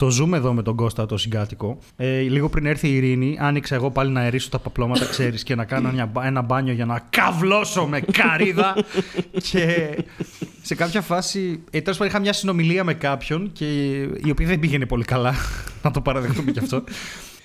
Το ζούμε εδώ με τον Κώστα, το συγκάτοικο. Ε, λίγο πριν έρθει η Ειρήνη, άνοιξα εγώ πάλι να ερίσω τα παπλώματα, ξέρεις, και να κάνω μια, ένα μπάνιο για να καβλώσω με καρύδα. και σε κάποια φάση. Ε, Τέλος πάντων, είχα μια συνομιλία με κάποιον και η οποία δεν πήγαινε πολύ καλά. να το παραδεχτούμε κι αυτό.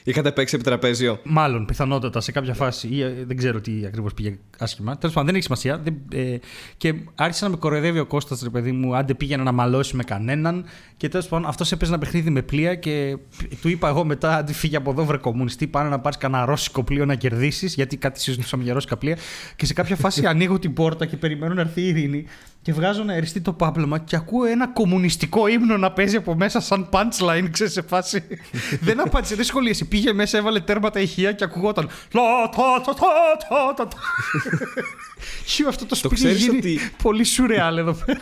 Είχατε παίξει επί τραπέζιο; Μάλλον, πιθανότατα σε κάποια φάση. Ή, ε, δεν ξέρω τι ακριβώς πήγε άσχημα. Τέλος πάντων, δεν έχει σημασία. Δεν, ε, και άρχισε να με κοροϊδεύει ο Κώστας, ρε παιδί μου, άντε πήγαινε να μαλώσει με κανέναν. Και τέλος πάντων, αυτός έπαιζε ένα παιχνίδι με πλοία και του είπα εγώ μετά, άντε φύγει από εδώ, βρε κομμουνιστή, πάνε να πάρεις κανένα ρώσικο πλοίο να κερδίσεις, γιατί κάτι συζητούσαμε για ρώσικα πλοία. Και σε κάποια φάση ανοίγω την πόρτα και περιμένω να έρθει η ειρήνη και βγάζω να εριστεί το πάπλωμα και ακούω ένα κομμουνιστικό ύμνο να παίζει από μέσα σαν punchline, ξέρεις σε φάση. δεν απάντησε, δεν σχολίασε. Πήγε μέσα, έβαλε τέρματα ηχεία και ακουγόταν. Χιου αυτό το σπίτι γίνει ότι... πολύ σουρεάλ εδώ πέρα.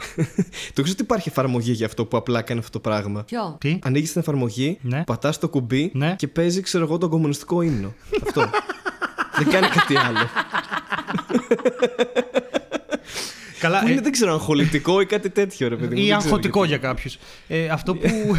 το ξέρω ότι υπάρχει εφαρμογή για αυτό που απλά κάνει αυτό το πράγμα; Ποιο; Τι; Ανοίγεις την εφαρμογή, Ναι. πατάς το κουμπί Ναι. και παίζει, ξέρω εγώ, τον κομμουνιστικό ύμνο. αυτό. δεν κάνει κάτι άλλο. Καλά, Που ε, είναι, δεν ξέρω, αγχολυτικό ή κάτι τέτοιο, ρε παιδί μου. ή δεν ξέρω αγχωτικό γιατί. για κάποιους. Ε, αυτό που,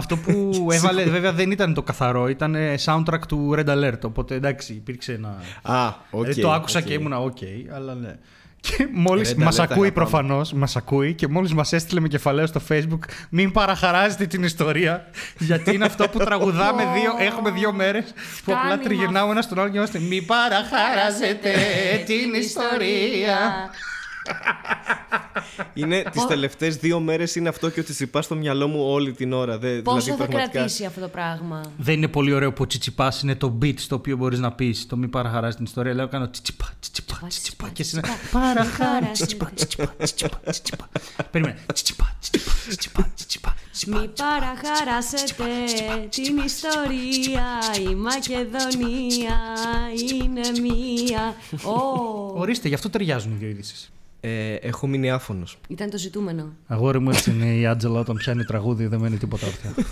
αυτό που έβαλε, βέβαια δεν ήταν το καθαρό, ήταν ε, soundtrack του Red Alert. Οπότε εντάξει, υπήρξε ένα. Α, οκ. Δηλαδή, το άκουσα οκ. και ήμουνα οκ, αλλά ναι. Και μόλις Red μας Alert ακούει αγαπάμε. προφανώς, μας ακούει και μόλις μας έστειλε με κεφαλαίο στο Facebook, μην παραχαράζετε την ιστορία. Γιατί είναι αυτό που τραγουδάμε δύο, έχουμε δύο μέρες που απλά Κάνει τριγυρνάμε ένα στον άλλο και είμαστε. Μην παραχαράζετε την ιστορία. Είναι τις τελευταίες δύο μέρες είναι αυτό και ότι τσιπά στο μυαλό μου όλη την ώρα. Δε, Πόσο δηλαδή, θα πραγματικά- κρατήσει αυτό το πράγμα; Δεν είναι πολύ ωραίο που ο τσιτσιπάς είναι το beat στο οποίο μπορείς να πεις το μην παραχαράζει την ιστορία. Λέω κάνω τσιτσιπά, τσιτσιπά, τσιτσιπά. Και εσύ να. Παραχάρη, τσιτσιπά, τσιτσιπά, τσιτσιπά, τσιτσιπά. Περίμενε. Τσιτσιπά, τσιτσιπά, τσιτσιπά, τσιτσιπά. τσιτσιπά, Μη παραχαράσετε την ιστορία, η Μακεδονία είναι μία. Ω, Ορίστε, γι' αυτό ταιριάζουν οι δύο είδησει. Ε, έχω μείνει άφωνος. ήταν το ζητούμενο. Αγόρι μου έτσι είναι η Άντζελα όταν πιάνει τραγούδι, δεν μένει τίποτα όρθια.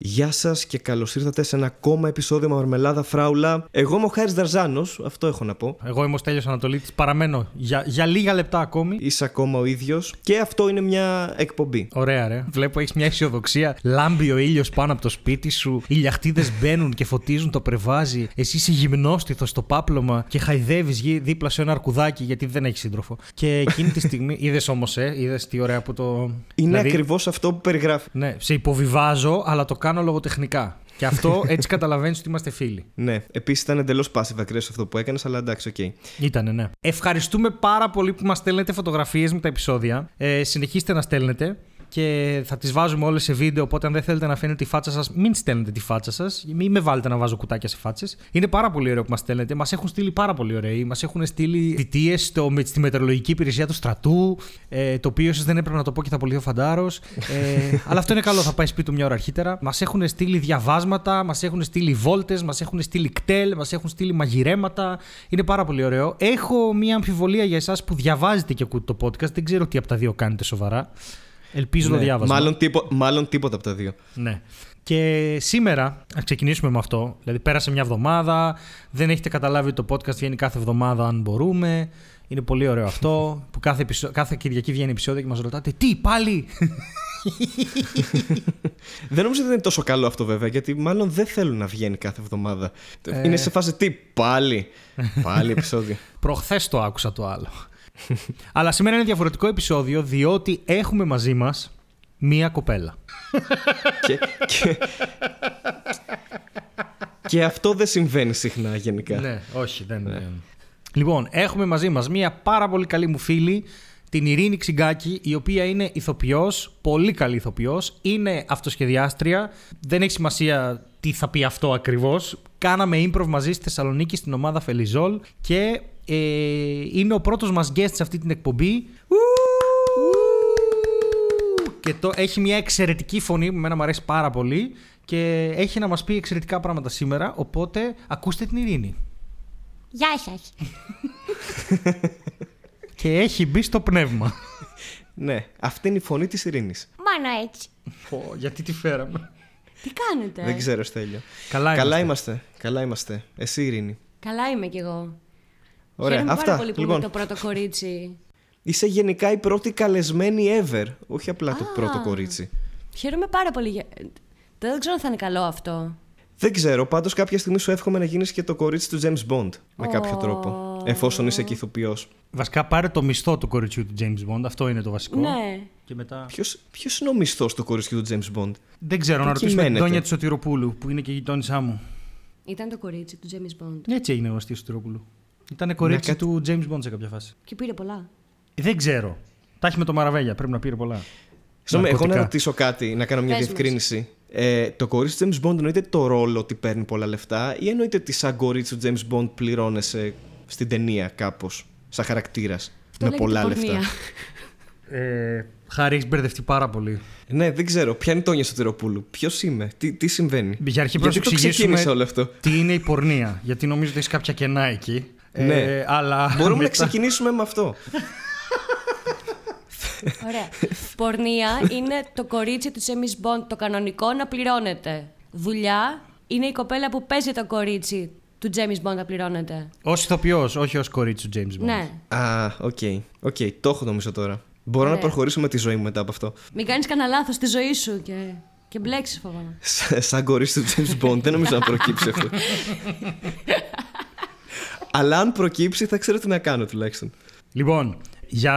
Είναι ποιότητα. Γεια σας και καλώς ήρθατε σε ένα ακόμα επεισόδιο Μαρμελάδα Φράουλα. Εγώ είμαι ο Χάρης Δαρζάνος, αυτό έχω να πω. Εγώ είμαι ο Στέλιος Ανατολίτης, παραμένω για, για λίγα λεπτά ακόμη. Είσαι ακόμα ο ίδιος. Και αυτό είναι μια εκπομπή. Ωραία, ρε. Βλέπω έχεις μια αισιοδοξία. Λάμπει ο ήλιος πάνω από το σπίτι σου. Οι λιαχτίδες μπαίνουν και φωτίζουν το πρεβάζι. Εσύ είσαι γυμνόστιθος στο πάπλωμα και χαϊδεύεις δίπλα σε ένα αρκουδάκι γιατί δεν έχεις σύντροφο. Και εκείνη τη στιγμή. Είδες όμως, ε, είδες τι ωραία που το. Είναι Δηλαδή, ακριβώς αυτό που περιγράφει. Ναι, σε υποβιβάζω, αλλά το κάνω λογοτεχνικά. Και αυτό έτσι καταλαβαίνεις ότι είμαστε φίλοι. Ναι, επίσης ήταν εντελώς passive aggressive αυτό που έκανες, αλλά εντάξει, οκ. Ήτανε, ναι. Ευχαριστούμε πάρα πολύ που μας στέλνετε φωτογραφίες με τα επεισόδια. Ε, συνεχίστε να στέλνετε και θα τις βάζουμε όλες σε βίντεο. Οπότε, αν δεν θέλετε να φαίνεται τη φάτσα σας, μην στέλνετε τη φάτσα σας. Μην με βάλετε να βάζω κουτάκια σε φάτσες. Είναι πάρα πολύ ωραίο που μας στέλνετε. Μας έχουν στείλει πάρα πολύ ωραίοι. Μας έχουν στείλει θητείες στη μετεωρολογική υπηρεσία του στρατού. Ε, το οποίο ίσω δεν έπρεπε να το πω και θα απολυθεί ο φαντάρος. Ε, αλλά αυτό είναι καλό, θα πάει σπίτι του μια ώρα αρχίτερα. Μας έχουν στείλει διαβάσματα, μας έχουν στείλει βόλτες, μας έχουν στείλει κτέλ, μας έχουν στείλει μαγειρέματα. Είναι πάρα πολύ ωραίο. Έχω μια αμφιβολία για εσάς που διαβάζετε και ακούτε το podcast. Δεν ξέρω τι από τα δύο κάνετε σοβαρά. Ελπίζω το Ναι, διάβασμα. Μάλλον, τύπο, μάλλον τίποτα από τα δύο. Ναι. Και σήμερα, ας ξεκινήσουμε με αυτό. Δηλαδή, πέρασε μια εβδομάδα. Δεν έχετε καταλάβει ότι το podcast βγαίνει κάθε εβδομάδα, αν μπορούμε. Είναι πολύ ωραίο αυτό. που κάθε, επεισο- κάθε Κυριακή βγαίνει επεισόδιο και μας ρωτάτε Τι, πάλι! Δεν νομίζω ότι είναι τόσο καλό αυτό βέβαια, γιατί μάλλον δεν θέλουν να βγαίνει κάθε εβδομάδα. Ε. Είναι σε φάση τι, πάλι; πάλι επεισόδιο. Προχθές το άκουσα το άλλο. Αλλά σήμερα είναι διαφορετικό επεισόδιο διότι έχουμε μαζί μας μία κοπέλα. και, και, και αυτό δεν συμβαίνει συχνά γενικά. Ναι, όχι, δεν είναι. Λοιπόν, έχουμε μαζί μας μία πάρα πολύ καλή μου φίλη, την Ειρήνη Ξυγκάκη, η οποία είναι ηθοποιός, πολύ καλή ηθοποιός, είναι αυτοσχεδιάστρια, δεν έχει σημασία τι θα πει αυτό ακριβώς. Κάναμε improv μαζί στη Θεσσαλονίκη στην ομάδα Φελιζόλ και ε, είναι ο πρώτος μας guest σε αυτή την εκπομπή. Και το, έχει μια εξαιρετική φωνή που εμένα μου αρέσει πάρα πολύ και έχει να μας πει εξαιρετικά πράγματα σήμερα, οπότε ακούστε την Ειρήνη. Γεια σας. Και έχει μπει στο πνεύμα. Ναι, αυτή είναι η φωνή της ειρήνης. Μόνο έτσι. Πω, γιατί τη φέραμε; Τι κάνετε; Δεν ξέρω, Στέλιο. Καλά Καλά είμαστε. είμαστε. Καλά είμαστε. Εσύ, Ειρήνη. Καλά είμαι κι εγώ. Ωραία, Χαίρομαι αυτά. πάρα πολύ που Λοιπόν. είμαι το πρώτο κορίτσι. Είσαι γενικά η πρώτη καλεσμένη ever. Όχι απλά το πρώτο κορίτσι. Χαίρομαι πάρα πολύ. για- Δεν ξέρω αν θα είναι καλό αυτό. Δεν ξέρω, πάντως κάποια στιγμή σου εύχομαι να γίνεις και το κορίτσι του James Bond. Με κάποιο τρόπο. Εφόσον είσαι και ηθοποιός. Βασικά πάρε το μισθό του κοριτσιού του James Bond. Αυτό είναι το βασικό. Ναι. Και μετά. Ποιος, ποιος είναι ο μισθός του κοριτσιού του James Bond; Δεν ξέρω, Πού να ρωτήσουμε την κυμαίνεται; Τόνια τη Σωτηροπούλου, που είναι και η γειτόνισά μου. Ήταν το κορίτσι του James Bond. Έτσι έγινε γνωστή η Σωτηροπούλου. Ήταν κορίτσι κάτι- του James Bond σε κάποια φάση. Και πήρε πολλά. Δεν ξέρω. Τα έχει με το Μαραβέλια, πρέπει να πήρε πολλά. Συγγνώμη, εγώ να Ναρκωτικά. ρωτήσω κάτι, να κάνω μια Πες μας. διευκρίνηση. Ε, το κορίτσι του James Bond εννοείται το ρόλο ότι παίρνει πολλά λεφτά ή εννοείται ότι σαν κορίτσι του James Bond πληρώνεσαι στην ταινία κάπως, σαν χαρακτήρας, Αυτό με λέγεται πολλά πορνεία. λεφτά; Ε, Χάρη, έχεις μπερδευτεί πάρα πολύ. Ναι, δεν ξέρω. Ποια είναι η Τόνια Σωτηροπούλου, ποιος είμαι, τι, τι συμβαίνει; Για αρχή πρέπει Γιατί να το σου εξηγήσουμε ξεκίνησε όλο αυτό; τι είναι η πορνεία. Γιατί νομίζω ότι έχεις κάποια κενά εκεί. Ναι. Ε, αλλά Μπορούμε να μετά- ξεκινήσουμε με αυτό. Ωραία. Πορνεία είναι το κορίτσι του James Bond, το κανονικό να πληρώνεται. Δουλειά είναι η κοπέλα που παίζει το κορίτσι του James Bond να πληρώνεται. Ως ηθοποιός, όχι ως κορίτσι του James Bond. Ναι. Α, οκ. Οκ, το έχω νομίζω τώρα. Μπορώ να Ωραία. προχωρήσω με τη ζωή μου μετά από αυτό. Μην κάνεις κανένα λάθος στη ζωή σου και, και μπλέξεις, φοβάμαι. Σα- Σαν κορίτσι του James Bond, δεν νομίζω να προκύψει αυτό. Αλλά αν προκύψει, θα ξέρω τι να κάνω τουλάχιστον. Λοιπόν, για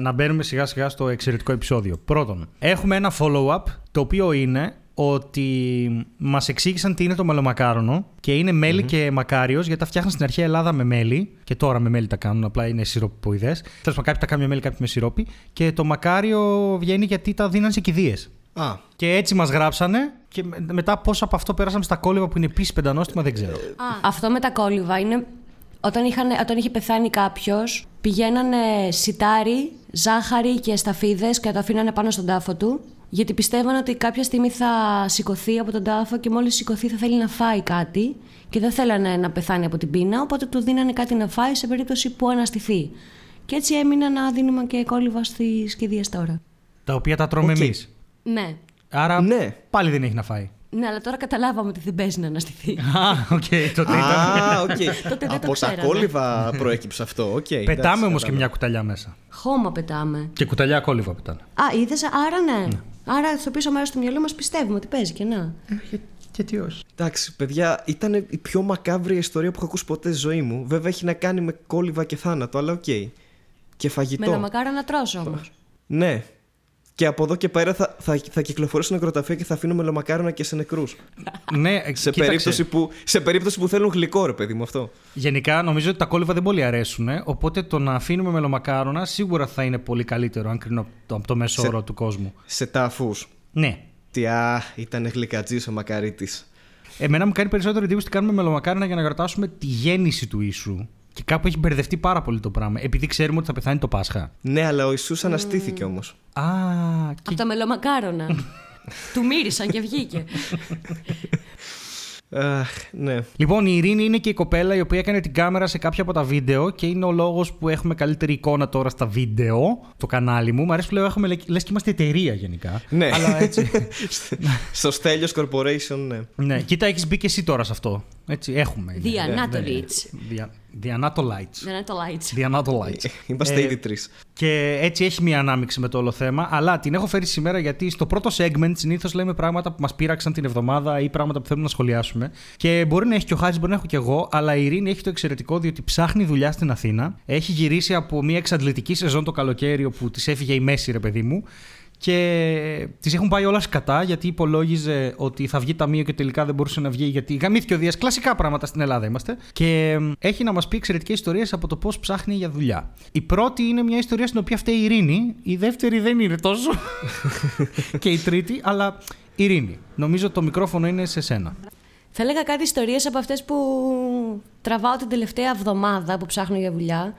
να μπαίνουμε σιγά σιγά στο εξαιρετικό επεισόδιο. Πρώτον, έχουμε ένα follow-up το οποίο είναι ότι μας εξήγησαν τι είναι το μελομακάρονο και είναι μέλι και μακάριος γιατί τα φτιάχναν στην αρχαία Ελλάδα με μέλι και τώρα με μέλι τα κάνουν, απλά είναι σιροπιποειδές. Τέλος πάντων, κάποιοι τα κάνουν με μέλι, κάποιοι με σιρόπι. Και το μακάριο βγαίνει γιατί τα δίναν σε κηδείες. Α, Και έτσι μας γράψανε και με- μετά πώς από αυτό πέρασαμε στα κόλληβα που είναι επίσης πεντανόστιμα δεν ξέρω. Αυτό με τα κόλλυβα είναι όταν, είχαν, όταν είχε πεθάνει κάποιος, πηγαίνανε σιτάρι, ζάχαρη και σταφίδες και το αφήνανε πάνω στον τάφο του. Γιατί πιστεύαν ότι κάποια στιγμή θα σηκωθεί από τον τάφο και μόλις σηκωθεί θα θέλει να φάει κάτι και δεν θέλανε να πεθάνει από την πείνα, οπότε του δίνανε κάτι να φάει σε περίπτωση που αναστηθεί. Και έτσι έμεινε να δίνουμε και κόλλυβα στις κηδείες τώρα. Τα οποία τα τρώμε Οκ. εμείς. Ναι. Άρα Ναι. πάλι δεν έχει να φάει. Ναι, αλλά τώρα καταλάβαμε ότι δεν παίζει να αναστηθεί. Α, οκ, τότε ήταν. Α, οκ. Τότε δεν το Από τα ξέρανε. κόλλυβα προέκυψε αυτό. οκ, εντάξει, Πετάμε όμως και κατάλαβα. μια κουταλιά μέσα. Χώμα πετάμε. Και κουταλιά κόλλυβα πετάνε. Α, είδες, άρα ναι. Άρα στο πίσω μέρος του μυαλού μας πιστεύουμε ότι παίζει και να. Γιατί όχι. Εντάξει, παιδιά, ήταν η πιο μακάβρια ιστορία που έχω ακούσει ποτέ στη ζωή μου. Βέβαια έχει να κάνει με κόλλυβα και θάνατο, αλλά οκ. Και Με φαγητό. ένα μακάρα να τρώσω όμως. Ναι. Και από εδώ και πέρα θα, θα, θα κυκλοφορήσω νεκροταφεία και θα αφήνω μελομακάρονα και σε νεκρούς. Ναι, Σε, κοίταξε. περίπτωση που, σε περίπτωση που θέλουν γλυκό, ρε παιδί μου αυτό. Γενικά νομίζω ότι τα κόλληβα δεν πολύ αρέσουν. Οπότε το να αφήνουμε μελομακάρονα σίγουρα θα είναι πολύ καλύτερο αν κρίνω από το, από το μέσο Σε- όρο του κόσμου. Σε τάφους. Ναι. Τι α, ήταν γλυκατζή ο μακαρίτης. Εμένα μου κάνει περισσότερο εντύπωση ότι κάνουμε μελομακάρονα για να κρατάσουμε τη γέννηση του ίσου. Και κάπου έχει μπερδευτεί πάρα πολύ το πράγμα. Επειδή ξέρουμε ότι θα πεθάνει το Πάσχα. Ναι, αλλά ο Ιησούς αναστήθηκε όμως. Α, και Από τα μελομακάρονα. του μύρισαν και βγήκε. Αχ, ναι. Λοιπόν, η Ειρήνη είναι και η κοπέλα η οποία έκανε την κάμερα σε κάποια από τα βίντεο και είναι ο λόγος που έχουμε καλύτερη εικόνα τώρα στα βίντεο. Το κανάλι μου. Μ' αρέσει που λέω έχουμε λε και είμαστε εταιρεία γενικά. Ναι. Αλλά έτσι. Στο Στέλιος Corporation, ναι. ναι, κοίτα, έχεις μπει και εσύ τώρα σε αυτό. Έτσι, έχουμε. The Είναι. Anatolites. Δια- The Anatolites. Δεν είναι το lights. The Anatolites. Είμαστε Ε, ήδη τρεις. Και έτσι έχει μία ανάμειξη με το όλο θέμα. Αλλά την έχω φέρει σήμερα γιατί στο πρώτο segment συνήθως λέμε πράγματα που μας πείραξαν την εβδομάδα ή πράγματα που θέλουμε να σχολιάσουμε. Και μπορεί να έχει και ο Χάζης, μπορεί να έχω και εγώ, αλλά η Ειρήνη έχει το εξαιρετικό διότι ψάχνει δουλειά στην Αθήνα. Έχει γυρίσει από μία εξαντλητική σεζόν το καλοκαίρι όπου της έφυγε η μέση, ρε παιδί μου. Και τη έχουν πάει όλα σκατά γιατί υπολόγιζε ότι θα βγει ταμείο και τελικά δεν μπορούσε να βγει γιατί γαμήθηκε ο Δίας. Κλασικά πράγματα στην Ελλάδα είμαστε. Και μ, έχει να μας πει εξαιρετικές ιστορίες από το πώς ψάχνει για δουλειά. Η πρώτη είναι μια ιστορία στην οποία φταίει η Ειρήνη. Η δεύτερη δεν είναι τόσο. και η τρίτη, αλλά Ειρήνη. Νομίζω το μικρόφωνο είναι σε σένα. Θα έλεγα κάτι ιστορίες από αυτές που τραβάω την τελευταία εβδομάδα που ψάχνω για δουλειά.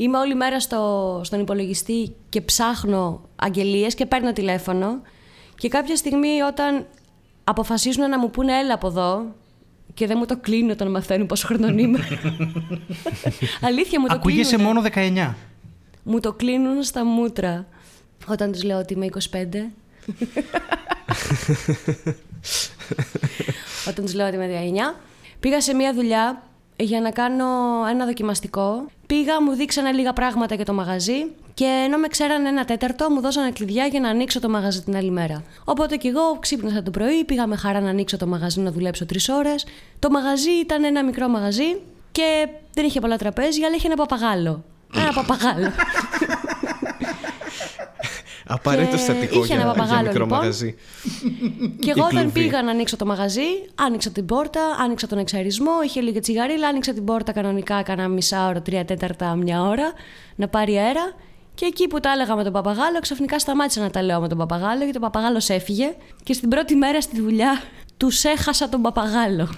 Είμαι όλη μέρα στο, στον υπολογιστή και ψάχνω αγγελίες και παίρνω τηλέφωνο και κάποια στιγμή όταν αποφασίζουν να μου πούνε έλα από εδώ και δεν μου το κλείνουν όταν μαθαίνουν πόσο χρονών είμαι. Αλήθεια μου το Ακούγεσαι κλείνουνε. μόνο 19. Μου το κλείνουν στα μούτρα όταν τους λέω ότι είμαι 25. όταν τους λέω ότι είμαι 19. Πήγα σε μια δουλειά για να κάνω ένα δοκιμαστικό. Πήγα, μου δείξανε λίγα πράγματα για το μαγαζί και ενώ με ξέρανε ένα τέταρτο, μου δώσανε κλειδιά για να ανοίξω το μαγαζί την άλλη μέρα. Οπότε και εγώ ξύπνησα το πρωί, πήγα με χαρά να ανοίξω το μαγαζί να δουλέψω τρεις ώρες. Το μαγαζί ήταν ένα μικρό μαγαζί και δεν είχε πολλά τραπέζια, αλλά είχε ένα παπαγάλο. Ένα παπαγάλο. Απαραίτητο Και συστατικό είχε ένα για, για παπαγάλο, μικρό λοιπόν. μαγαζί. Και εγώ όταν κλουβί. πήγα να ανοίξω το μαγαζί, άνοιξα την πόρτα, άνοιξα τον εξαρισμό, είχε λίγη τσιγαρίλα, άνοιξα την πόρτα κανονικά, κάνα μισά ώρα, τρία τέταρτα, μια ώρα, να πάρει αέρα. Και εκεί που τα έλεγα με τον παπαγάλο, ξαφνικά σταμάτησα να τα λέω με τον παπαγάλο, γιατί ο παπαγάλος έφυγε και στην πρώτη μέρα στη δουλειά τους έχασα τον παπαγάλο.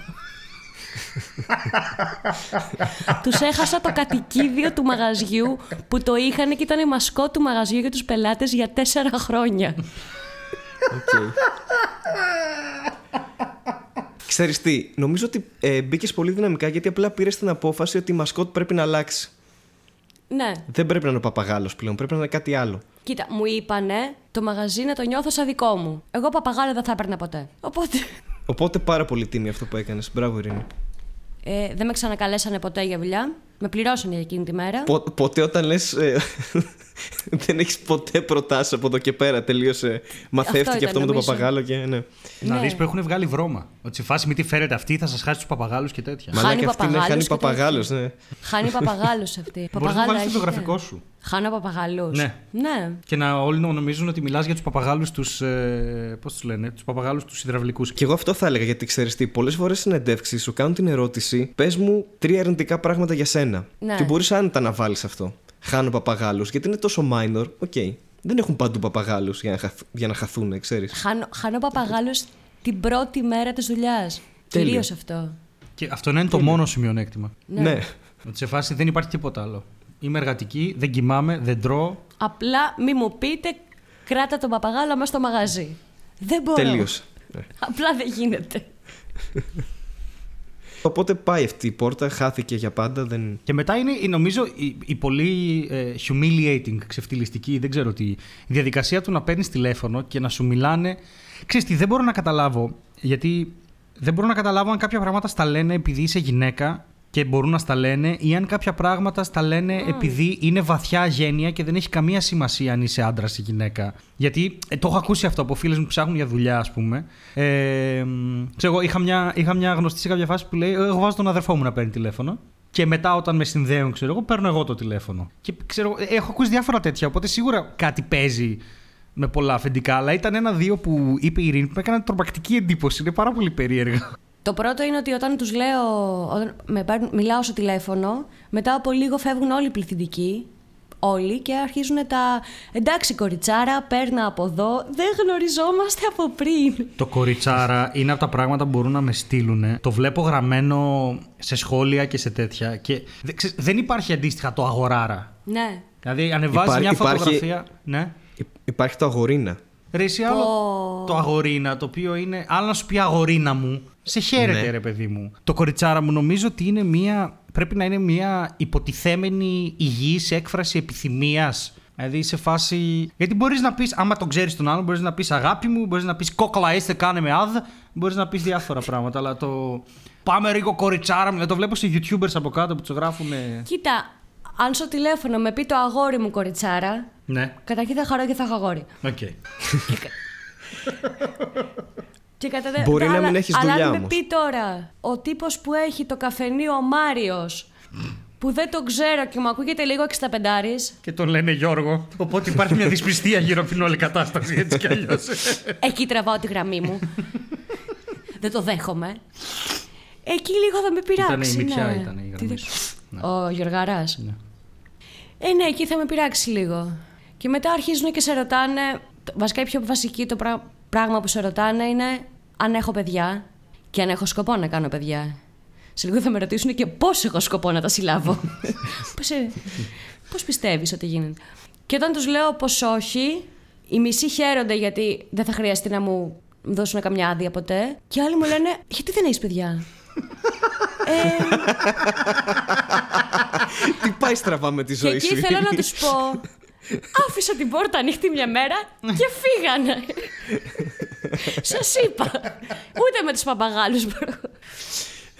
Τους έχασα το κατοικίδιο του μαγαζιού που το είχαν και ήταν η μασκό του μαγαζιού για τους πελάτες για τέσσερα χρόνια. Οκ. Ξέρεις τι, νομίζω ότι ε, μπήκες πολύ δυναμικά γιατί απλά πήρες την απόφαση ότι η μασκότ πρέπει να αλλάξει. Ναι, Δεν πρέπει να είναι ο παπαγάλος πλέον, πρέπει να είναι κάτι άλλο. Κοίτα, μου είπανε το μαγαζί να το νιώθω σαν δικό μου. Εγώ παπαγάλο δεν θα έπαιρνα ποτέ. Οπότε. Οπότε πάρα πολύ τίμιο αυτό που έκανες. Μπράβο, Ειρήνη. Ε, δεν με ξανακαλέσανε ποτέ για δουλειά. Με πληρώσανε για εκείνη τη μέρα. Πο- ποτέ όταν λες. δεν έχεις ποτέ προτάσεις από εδώ και πέρα. Τελείωσε. Μαθεύτηκε ήταν, αυτό με τον νομίζω. παπαγάλο και. Ναι. Να Ναι. δεις που έχουν βγάλει βρώμα. Ότι σε φάση μη τι φέρετε αυτή, θα σας χάσει τους παπαγάλους και τέτοια. Χάνει Μαλάκα αυτή είναι παπαγάλους χάνει και τέτοια. παπαγάλο, ναι. Χάνει παπαγάλο αυτή. Μπορείς να Παπαγάλα βάλεις το έχετε; γραφικό σου. Χάνω παπαγάλους. Ναι. ναι. Και να όλοι να νομίζουν ότι μιλάς για τους παπαγάλους τους. Ε, Πώς τους λένε, τους παπαγάλους τους υδραυλικούς. Και εγώ αυτό θα έλεγα γιατί ξέρεις τι, πολλές φορές συνεντεύξεις σου κάνουν την ερώτηση, πες μου τρία αρνητικά πράγματα για σένα. Ναι. Και μπορείς άνετα να βάλεις αυτό. Χάνω παπαγάλους, γιατί είναι τόσο minor, οκ. Δεν έχουν παντού παπαγάλους για, να χαθ- για να χαθούν, ξέρεις. Χάνω, χάνω παπαγάλους την πρώτη μέρα της δουλειάς. Τέλειο. Κυρίως αυτό. Και αυτό να είναι το μόνο σου μειονέκτημα. Ναι. ναι. Ότι σε φάση δεν υπάρχει τίποτα άλλο. Είμαι εργατική, δεν κοιμάμαι, δεν τρώω. Απλά μη μου πείτε, κράτα τον παπαγάλο μέσα στο μαγαζί. Δεν μπορώ. Τελείωσε. Ναι. Απλά δεν γίνεται. Οπότε πάει αυτή η πόρτα, χάθηκε για πάντα. Δεν... Και μετά είναι, η- νομίζω, η, η πολύ ε, humiliating, ξεφτυλιστική, δεν ξέρω τι, η διαδικασία του να παίρνεις τηλέφωνο και να σου μιλάνε. Ξέρεις τι, δεν μπορώ να καταλάβω, γιατί δεν μπορώ να καταλάβω αν κάποια πράγματα στα λένε επειδή είσαι γυναίκα και μπορούν να στα λένε ή αν κάποια πράγματα στα λένε επειδή είναι βαθιά γένεια και δεν έχει καμία σημασία αν είσαι άντρας ή γυναίκα. Γιατί ε, το έχω ακούσει αυτό από φίλες μου που ψάχνουν για δουλειά, ας πούμε. Ε, μ, ξέρω, εγώ είχα μια, είχα μια γνωστή σε κάποια φάση που λέει: Εγώ βάζω τον αδερφό μου να παίρνει τηλέφωνο. Και μετά, όταν με συνδέουν, ξέρω εγώ, παίρνω εγώ το τηλέφωνο. Και ξέρω, ε, έχω ακούσει διάφορα τέτοια. Οπότε σίγουρα κάτι παίζει με πολλά αφεντικά. Αλλά ήταν ένα-δύο που είπε η Ειρήνη που με έκανε τρομακτική εντύπωση. Είναι πάρα πολύ περίεργα. Το πρώτο είναι ότι όταν τους λέω, όταν με παίρνουν- μιλάω στο τηλέφωνο, μετά από λίγο φεύγουν όλοι οι πληθυντικοί, όλοι, και αρχίζουν τα «Εντάξει κοριτσάρα, παίρνα από εδώ, δεν γνωριζόμαστε από πριν». Το κοριτσάρα είναι από τα πράγματα που μπορούν να με στείλουν. Το βλέπω γραμμένο σε σχόλια και σε τέτοια. Και δε- ξέρεις, δεν υπάρχει αντίστοιχα το αγοράρα. Ναι. Δηλαδή, ανεβάζει Υπά- μια υπάρχει- φωτογραφία. Ναι. Υ- Υπάρχει το αγορίνα. Ρε, εσύ άλλο Πω. το αγορίνα, το οποίο είναι. Άλλο να σου πει αγορίνα μου, σε χαίρεται, Ναι. ρε παιδί μου. Το κοριτσάρα μου νομίζω ότι είναι μια. Πρέπει να είναι μια υποτιθέμενη υγιής έκφραση επιθυμίας. Δηλαδή σε φάση. Γιατί μπορείς να πεις, άμα τον ξέρεις τον άλλον, μπορείς να πεις αγάπη μου, μπορείς να πεις κόκλα είστε, κάνε με αδ, μπορείς να πεις διάφορα πράγματα. Αλλά το. Πάμε λίγο κοριτσάρα μου, δηλαδή το βλέπω σε YouTubers από κάτω που τους γράφουν. Κοίτα, αν στο τηλέφωνο με πει το αγόρι μου κοριτσάρα, Ναι, καταρχήν θα χαρώ και θα έχω αγόρι. οκ. Και κατά δε- Μπορεί να αλλά- μην έχεις αλλά δουλειά αν με όμως. πει τώρα ο τύπος που έχει το καφενείο ο Μάριος που δεν τον ξέρω και μου ακούγεται λίγο 65 Και τον λένε Γιώργο. Οπότε υπάρχει μια δυσπιστία γύρω από την όλη κατάσταση έτσι κι αλλιώς. Εκεί τραβάω τη γραμμή μου. δεν το δέχομαι. Εκεί λίγο θα με πειράξει. Ήταν η μυτιά, ναι. ήταν η Τι γραμμή δε- σου. Ναι. Ο Γιωργαράς. Ναι. Ε, ναι, εκεί θα με πειράξει λίγο. Και μετά αρχίζουν και σε ρωτάνε. Βασικά η πιο βασική το πρά- πράγμα που σε ρωτάνε είναι αν έχω παιδιά και αν έχω σκοπό να κάνω παιδιά. Σε λίγο θα με ρωτήσουν και πώς έχω σκοπό να τα συλλάβω. πώς, ε, πώς πιστεύεις ότι γίνεται. Και όταν τους λέω πως όχι, οι μισοί χαίρονται γιατί δεν θα χρειαστεί να μου δώσουν καμιά άδεια ποτέ. Και οι άλλοι μου λένε, γιατί δεν έχεις παιδιά; ε, Τι πάει στραβά με τη και ζωή εκεί σου. θέλω να Ειρήνη; τους πω Άφησα την πόρτα ανοιχτή μια μέρα και φύγανε Σας είπα Ούτε με τους παπαγάλους μπορώ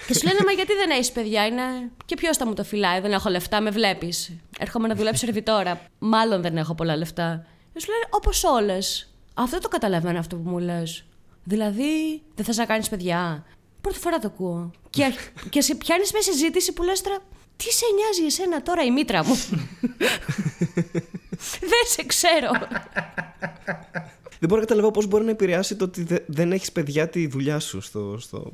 Και σου λένε, Μα γιατί δεν έχεις παιδιά, είναι. Και ποιος θα μου το φυλάει, δεν έχω λεφτά, με βλέπεις. Έρχομαι να δουλέψω σερβιτόρα. Μάλλον δεν έχω πολλά λεφτά. Και σου λένε, Όπως όλες. Αυτό δεν το καταλαβαίνω αυτό που μου λες. Δηλαδή, δεν θες να κάνεις παιδιά; Πρώτη φορά το ακούω. Και, και σε πιάνεις μια συζήτηση που λες τώρα. Τι σε νοιάζει εσένα τώρα η μήτρα μου; Δεν σε ξέρω. Δεν μπορώ να καταλάβω πώς μπορεί να επηρεάσει το ότι δε- δεν έχεις παιδιά τη δουλειά σου στο, στο,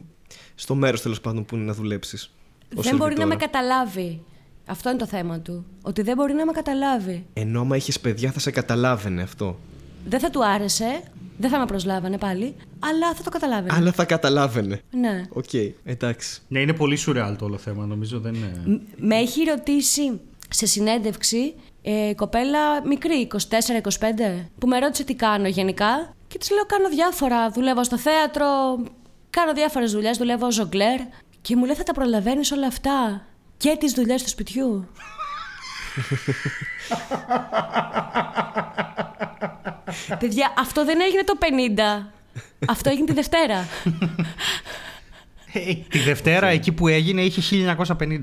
στο μέρος τέλος πάντων που είναι να δουλέψεις. δεν μπορεί να με καταλάβει. Αυτό είναι το θέμα του. Ότι δεν μπορεί να με καταλάβει. Ενώ άμα είχε παιδιά θα σε καταλάβαινε αυτό. Δεν θα του άρεσε, δεν θα με προσλάβανε πάλι, αλλά θα το καταλάβαινε. Αλλά θα καταλάβαινε. Ναι. Οκ, εντάξει. Ναι, είναι πολύ σουρεάλ το όλο θέμα. Νομίζω δεν είναι. Μ- Με έχει ρωτήσει σε συνέντευξη ε, κοπέλα μικρή, 24-25, που με ρώτησε τι κάνω γενικά. Και της λέω: Κάνω διάφορα. Δουλεύω στο θέατρο, κάνω διάφορες δουλειές, δουλεύω ως ζογκλέρ. Και μου λέει: Θα τα προλαβαίνεις όλα αυτά. Και τις δουλειές του σπιτιού. Παιδιά, αυτό δεν έγινε το 50. Αυτό έγινε τη Δευτέρα. Ε, Τη Δευτέρα εκεί που έγινε είχε 1950.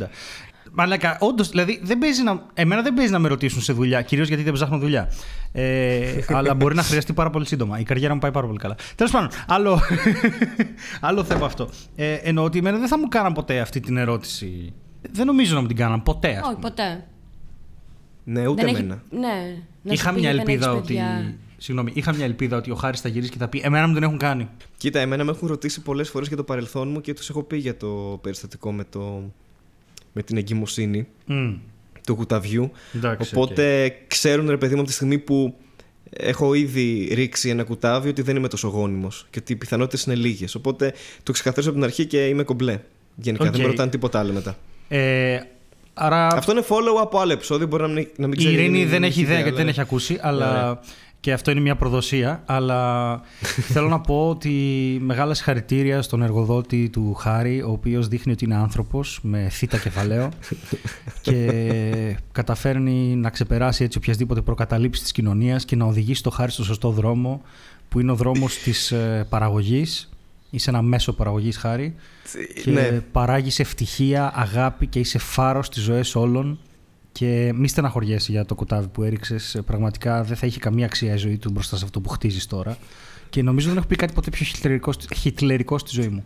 Μαλάκα, όντως, δηλαδή δεν παίζει να, εμένα δεν παίζει να με ρωτήσουν σε δουλειά, κυρίως γιατί δεν ψάχνω δουλειά. Ε, αλλά μπορεί να χρειαστεί πάρα πολύ σύντομα. Η καριέρα μου πάει πάρα πολύ καλά. Τέλος πάντων, άλλο, άλλο θέμα αυτό. Ε, εννοώ ότι εμένα δεν θα μου κάναν ποτέ αυτή την ερώτηση. Δεν νομίζω να μου την κάναν ποτέ. ας Όχι, πούμε. ποτέ. Ναι, ούτε Δεν έχει- εμένα. Ναι. Να Είχα σου πει μια δεν έχεις ελπίδα ότι. παιδιά. Συγγνώμη, είχα μια ελπίδα ότι ο Χάρης θα γυρίσει και θα πει Εμένα μου την έχουν κάνει. Κοίτα, εμένα με έχουν ρωτήσει πολλές φορές για το παρελθόν μου και τους έχω πει για το περιστατικό με, το... με την εγκυμοσύνη Μμ. του κουταβιού. Εντάξει, Οπότε ξέρουν, ρε παιδί μου, από τη στιγμή που έχω ήδη ρίξει ένα κουτάβι ότι δεν είμαι τόσο γόνιμος και ότι οι πιθανότητες είναι λίγες. Οπότε το ξεκαθαρίζω από την αρχή και είμαι κομπλέ. Γενικά Οκ. δεν με ρωτάνε τίποτα άλλο μετά. Ε, άρα Αυτό είναι follow από άλλο επεισόδιο. Μπορεί να μην, να μην η ξέρει. Ειρήνη μην- δεν μην έχει ιδέα γιατί αλλά- δεν έχει ακούσει, αλλά και αυτό είναι μια προδοσία. Αλλά θέλω να πω ότι μεγάλα συγχαρητήρια στον εργοδότη του Χάρη, ο οποίος δείχνει ότι είναι άνθρωπος με θήτα κεφαλαίο και καταφέρνει να ξεπεράσει έτσι οποιασδήποτε προκαταλήψεις της κοινωνίας και να οδηγήσει το Χάρη στο σωστό δρόμο, που είναι ο δρόμος της παραγωγής. Είσαι ένα μέσο παραγωγής, Χάρη. Και Ναι. παράγεις ευτυχία, αγάπη και είσαι φάρος στις ζωές όλων και μη στεναχωριέσαι για το κουτάβι που έριξες. Πραγματικά δεν θα είχε καμία αξία η ζωή του μπροστά σε αυτό που χτίζεις τώρα. Και νομίζω δεν έχω πει κάτι ποτέ πιο χιτλερικό, στη- χιτλερικό στη ζωή μου.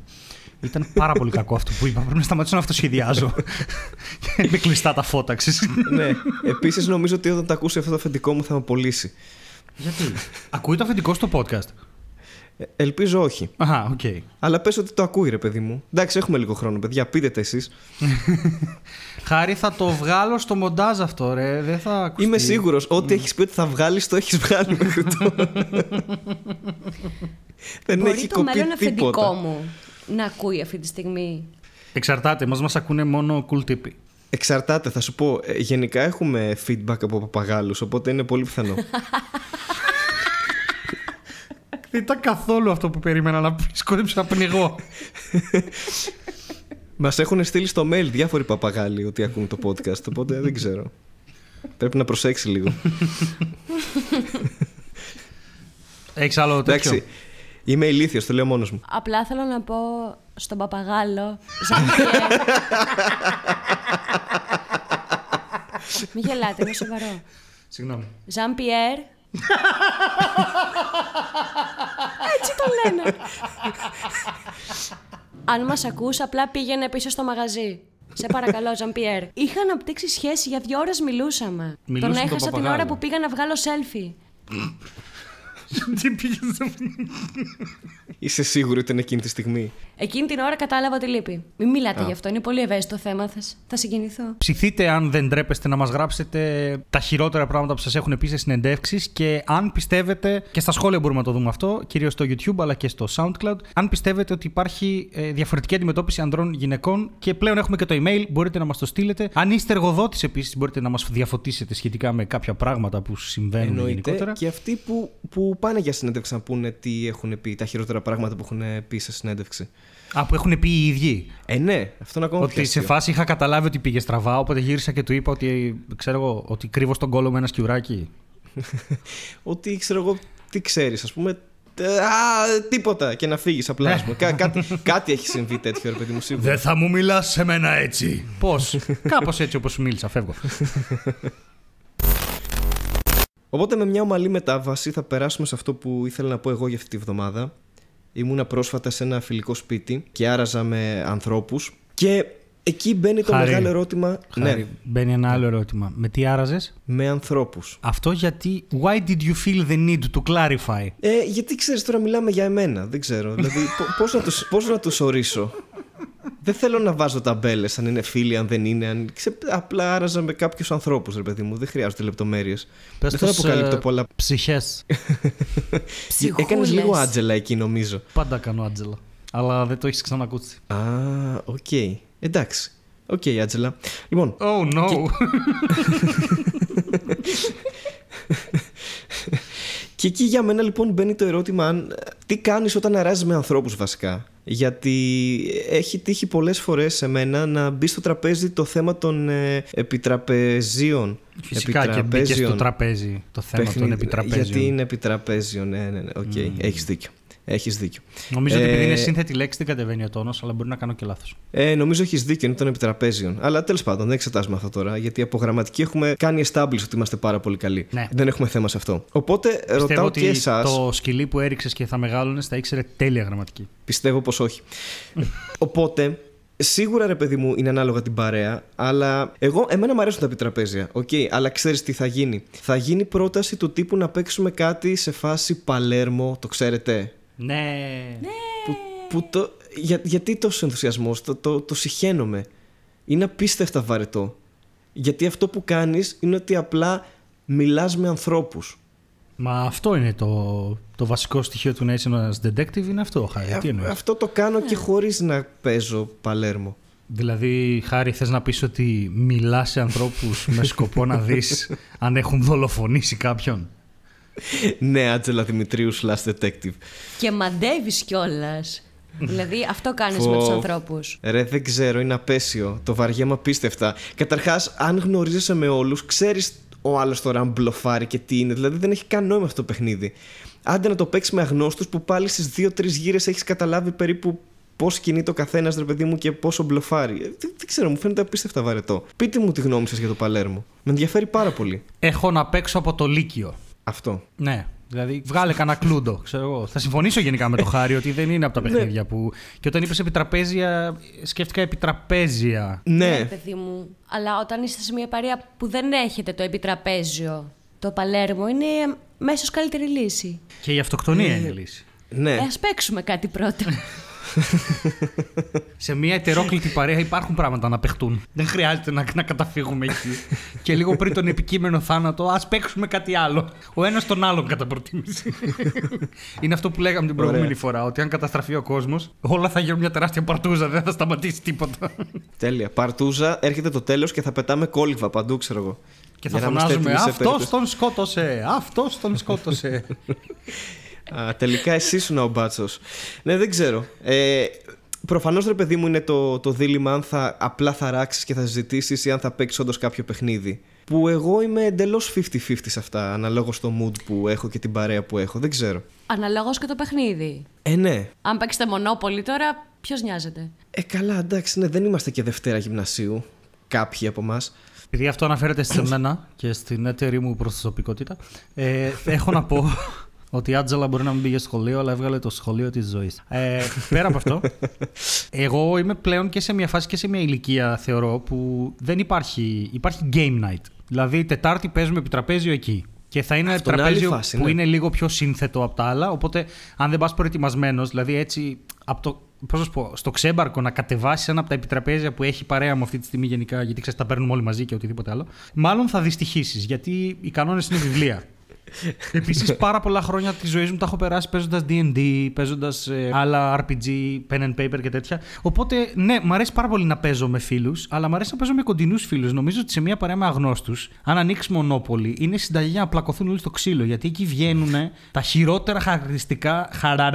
Ήταν πάρα πολύ κακό αυτό που είπα. Πρέπει να σταματήσω να αυτοσχεδιάζω. Και με κλειστά τα φώτα, ξέρεις. ναι. Επίσης νομίζω ότι όταν το ακούσει αυτό το αφεντικό μου θα με απολύσει. Γιατί; Ακούει το αφεντικό στο podcast; Ε, Ελπίζω όχι. Αχα, οκ. Αλλά πες ότι το ακούει, ρε παιδί μου. Εντάξει, έχουμε λίγο χρόνο, παιδιά. Πείτε τα εσείς. Χάρη θα το βγάλω στο μοντάζ αυτό, ρε. Δεν θα ακουστεί. Είμαι σίγουρος. Ό,τι έχεις πει ότι θα βγάλεις, το έχεις βγάλει μέχρι τώρα. Δεν Μπορεί έχει το κοπεί μέλλον αφεντικό τίποτα. μου να ακούει αυτή τη στιγμή. Εξαρτάται. Μας μας ακούνε μόνο cool τύποι. Εξαρτάται, θα σου πω. Ε, γενικά έχουμε feedback από παπαγάλους, οπότε είναι πολύ πιθανό. Δεν ήταν καθόλου αυτό που περίμενα να πεις. Σκόρεψα να πνιγώ. Μας έχουν στείλει στο mail διάφοροι παπαγάλοι ότι ακούν το podcast, οπότε δεν ξέρω. Πρέπει να προσέξει λίγο. Έχεις άλλο τέτοιο; Εντάξει. Είμαι ηλίθιος, το λέω μόνος μου. Απλά θέλω να πω στον παπαγάλο. Ζαμπιέ. Μην γελάτε, είναι σοβαρό. Συγγνώμη. Ζαν Πιέρ. Έτσι το λένε. Αν μας ακούς, απλά πήγαινε πίσω στο μαγαζί. Σε παρακαλώ, Ζαν Πιέρ. Είχα αναπτύξει σχέση, για δύο ώρες μιλούσαμε. Μιλούσε τον με τον έχασα την παπαγάλο. ώρα που πήγα να βγάλω selfie. Τι πήγε Είσαι σίγουρη ότι είναι εκείνη τη στιγμή; Εκείνη την ώρα κατάλαβα ότι λείπει. Μην μιλάτε γι' αυτό, είναι πολύ ευαίσθητο θέμα. Θα, θα συγκινηθώ. Ψηθείτε αν δεν ντρέπεστε να μας γράψετε τα χειρότερα πράγματα που σας έχουν πει σε συνεντεύξεις και αν πιστεύετε, και στα σχόλια μπορούμε να το δούμε αυτό, κυρίως στο YouTube αλλά και στο SoundCloud, αν πιστεύετε ότι υπάρχει ε, διαφορετική αντιμετώπιση ανδρών γυναικών και πλέον έχουμε και το email, μπορείτε να μας το στείλετε. Αν είστε εργοδότης επίσης μπορείτε να μας διαφωτίσετε σχετικά με κάποια πράγματα που συμβαίνουν Εννοείται. γενικότερα. Και αυτοί που, που πάνε για συνέντευξη να πούνε τι έχουν πει, τα χειρότερα πράγματα που έχουν πει σε συνέντευξη. Α, που έχουν πει οι ίδιοι. Ε, ναι, αυτό είναι ακόμα πιο Ότι σε αστείο. φάση είχα καταλάβει ότι πήγε στραβά, οπότε γύρισα και του είπα ότι, ξέρω εγώ, ότι κρύβω στον κόλο με ένα σκιουράκι. Ότι ξέρω εγώ τι ξέρεις, ας πούμε. Ε, Α, τίποτα και να φύγεις απλά. ας πούμε. Κά- κάτι, κάτι έχει συμβεί τέτοιο, ρε παιδί μου, σίγουρα. Δεν θα μου μιλάς σε μένα έτσι. Πώς; Κάπως έτσι όπως σου μίλησα, φεύγω. Οπότε με μια ομαλή μετάβαση θα περάσουμε σε αυτό που ήθελα να πω εγώ για αυτή τη βδομάδα. Ήμουνα πρόσφατα σε ένα φιλικό σπίτι και άραζα με ανθρώπους και εκεί μπαίνει το Χάρη. μεγάλο ερώτημα. Χάρη, Ναι, Μπαίνει ένα άλλο ερώτημα. Με τι άραζες, με ανθρώπους. Αυτό γιατί. Why did you feel the need to clarify; Ε, γιατί ξέρεις τώρα μιλάμε για εμένα, δεν ξέρω. Δηλαδή πο- πώς, να τους, πώς να τους ορίσω; Δεν θέλω να βάζω ταμπέλες αν είναι φίλοι, αν δεν είναι. Αν... Ξε... Απλά άραζα με κάποιους ανθρώπους, ρε παιδί μου. Δεν χρειάζονται λεπτομέρειες. Πες δεν θέλω να τους, αποκαλύπτω ε, πολλά. Ψυχές. Ψυχούλες. Έκανες λίγο Άντζελα εκεί νομίζω. Πάντα κάνω Άντζελα. Αλλά δεν το έχεις ξανακούσει. Α, οκ. Εντάξει. Οκ, Άτζελα. Λοιπόν, Oh no. Και εκεί για μένα λοιπόν μπαίνει το ερώτημα αν τι κάνεις όταν αράζεις με ανθρώπους βασικά. Γιατί έχει τύχει πολλές φορές σε μένα να μπει στο τραπέζι το θέμα των ε, επιτραπεζίων. Φυσικά και μπήκες στο τραπέζι το θέμα των παιχνίδι- επιτραπέζιων. Γιατί είναι επιτραπέζιων, ναι, ναι, ναι. Οκ, έχεις δίκιο. Έχεις δίκιο. Νομίζω ότι επειδή Ε, είναι σύνθετη λέξη δεν κατεβαίνει ο τόνος, αλλά μπορεί να κάνω και λάθος. Ε, νομίζω έχεις δίκιο, είναι των επιτραπέζιων. Αλλά τέλος πάντων, δεν εξετάζουμε αυτό τώρα, γιατί από γραμματική έχουμε κάνει establish ότι είμαστε πάρα πολύ καλοί. Ναι. Δεν έχουμε θέμα σε αυτό. Οπότε Πιστεύω ρωτάω ότι και εσά. το σκυλί που έριξες και θα μεγάλωνες θα ήξερε τέλεια γραμματική. Πιστεύω πως όχι. Οπότε, σίγουρα ρε παιδί μου είναι ανάλογα την παρέα, αλλά εγώ, εμένα μου αρέσουν τα επιτραπέζια. Οκ, αλλά ξέρεις τι θα γίνει. Θα γίνει πρόταση του τύπου να παίξουμε κάτι σε φάση Παλέρμο, το ξέρετε; Ναι. Που, που το, για, γιατί τόσο ενθουσιασμός, το, το, το συχαίνομαι. Είναι απίστευτα βαρετό. Γιατί αυτό που κάνεις είναι ότι απλά μιλάς με ανθρώπους. Μα αυτό είναι το, το βασικό στοιχείο του να είσαι ένας detective, είναι αυτό, Χάρη. Τι Ε, εννοείς; αυτό το κάνω και χωρίς να παίζω Παλέρμο. Δηλαδή, Χάρη, θες να πεις ότι μιλάς σε ανθρώπους με σκοπό να δεις αν έχουν δολοφονήσει κάποιον; ναι, Άτζελα Δημητρίου slash detective. Και μαντεύεις κιόλας. δηλαδή αυτό κάνεις Πω. με τους ανθρώπους. Ρε, δεν ξέρω, είναι απέσιο. Το βαριέμαι απίστευτα. Καταρχάς, αν γνωρίζεσαι με όλους, ξέρεις ο άλλος τώρα αν μπλοφάρει και τι είναι. Δηλαδή, δεν έχει καν νόημα αυτό το παιχνίδι. Άντε να το παίξεις με αγνώστους που πάλι στις δύο-τρεις γύρες έχεις καταλάβει περίπου πώς κινείται ο καθένας, ρε παιδί μου, και πόσο μπλοφάρει. Ε, Δεν, δεν ξέρω, μου φαίνεται απίστευτα βαρετό. Πείτε μου τη γνώμη σας για το Παλέρμο. Με ενδιαφέρει πάρα πολύ. Έχω να παίξω από το Λύκειο. Αυτό. Ναι. Δηλαδή, βγάλε κανένα κλούντο, ξέρω εγώ. Θα συμφωνήσω γενικά με το Χάρη ότι δεν είναι από τα παιχνίδια που. Και όταν είπες επιτραπέζια, σκέφτηκα επιτραπέζια. Ναι, παιδί μου. Αλλά όταν είστε σε μια παρέα που δεν έχετε το επιτραπέζιο, το παλέρμο είναι μέσω καλύτερη λύση. Και η αυτοκτονία είναι η λύση. ναι. Ε, ας παίξουμε κάτι πρώτα. Σε μια ετερόκλητη παρέα υπάρχουν πράγματα να παιχτούν. Δεν χρειάζεται να, να καταφύγουμε εκεί. και λίγο πριν τον επικείμενο θάνατο, ας παίξουμε κάτι άλλο. Ο ένας τον άλλον κατά προτίμηση. Είναι αυτό που λέγαμε την προηγούμενη Ωραία. φορά, ότι αν καταστραφεί ο κόσμος, όλα θα γίνουν μια τεράστια παρτούζα, δεν θα σταματήσει τίποτα. Τέλεια. Παρτούζα, έρχεται το τέλος και θα πετάμε κόλυβα παντού, ξέρω εγώ. και θα Για να είμαστε φωνάζουμε έτοιμοι σε Αυτός περίπτωση- τον σκότωσε! Αυτός τον σκότωσε! Α, τελικά εσύ ήσουν ο μπάτσος. Ναι, δεν ξέρω. Ε, Προφανώς ρε παιδί μου είναι το, το δίλημα αν θα απλά θα ράξεις και θα συζητήσει ή αν θα παίξεις όντως κάποιο παιχνίδι. Που εγώ είμαι εντελώς 50-50 σε αυτά, αναλόγως στο mood που έχω και την παρέα που έχω. Δεν ξέρω. Αναλόγως και το παιχνίδι. Ε, ναι. Αν παίξετε μονόπολη τώρα, ποιος νοιάζεται; Ε, καλά, εντάξει, ναι, δεν είμαστε και Δευτέρα γυμνασίου. Κάποιοι από εμάς. Επειδή αυτό αναφέρεται σε μένα και στην έτερη μου προσωπικότητα, ε, έχω να πω ότι η Άτζελα μπορεί να μην πήγε σχολείο, αλλά έβγαλε το σχολείο της ζωής. Ε, πέρα από αυτό, εγώ είμαι πλέον και σε μια φάση και σε μια ηλικία, θεωρώ, που δεν υπάρχει. Υπάρχει game night. Δηλαδή, Τετάρτη παίζουμε επιτραπέζιο εκεί. Και θα είναι Αυτό είναι άλλη τραπέζιο φάση, που ναι. είναι λίγο πιο σύνθετο από τα άλλα. Οπότε, αν δεν πας προετοιμασμένος, δηλαδή έτσι από το. Πώς να σου πω, στο ξέμπαρκο να κατεβάσεις ένα από τα επιτραπέζια που έχει παρέα μου αυτή τη στιγμή γενικά, γιατί ξέρεις, τα παίρνουμε όλοι μαζί και οτιδήποτε άλλο. Μάλλον θα δυστυχήσεις, γιατί οι κανόνες είναι βιβλία. Επίσης, πάρα πολλά χρόνια της ζωής μου τα έχω περάσει παίζοντας DD, παίζοντας άλλα RPG, pen and paper και τέτοια. Οπότε, ναι, μου αρέσει πάρα πολύ να παίζω με φίλους, αλλά μου αρέσει να παίζω με κοντινούς φίλους. Νομίζω ότι σε μια παρέα με αγνώστους, αν ανοίξεις μονόπολη, είναι συνταγή για να πλακωθούν όλοι στο ξύλο. Γιατί εκεί βγαίνουν τα χειρότερα χαρακτηριστικά χαρα-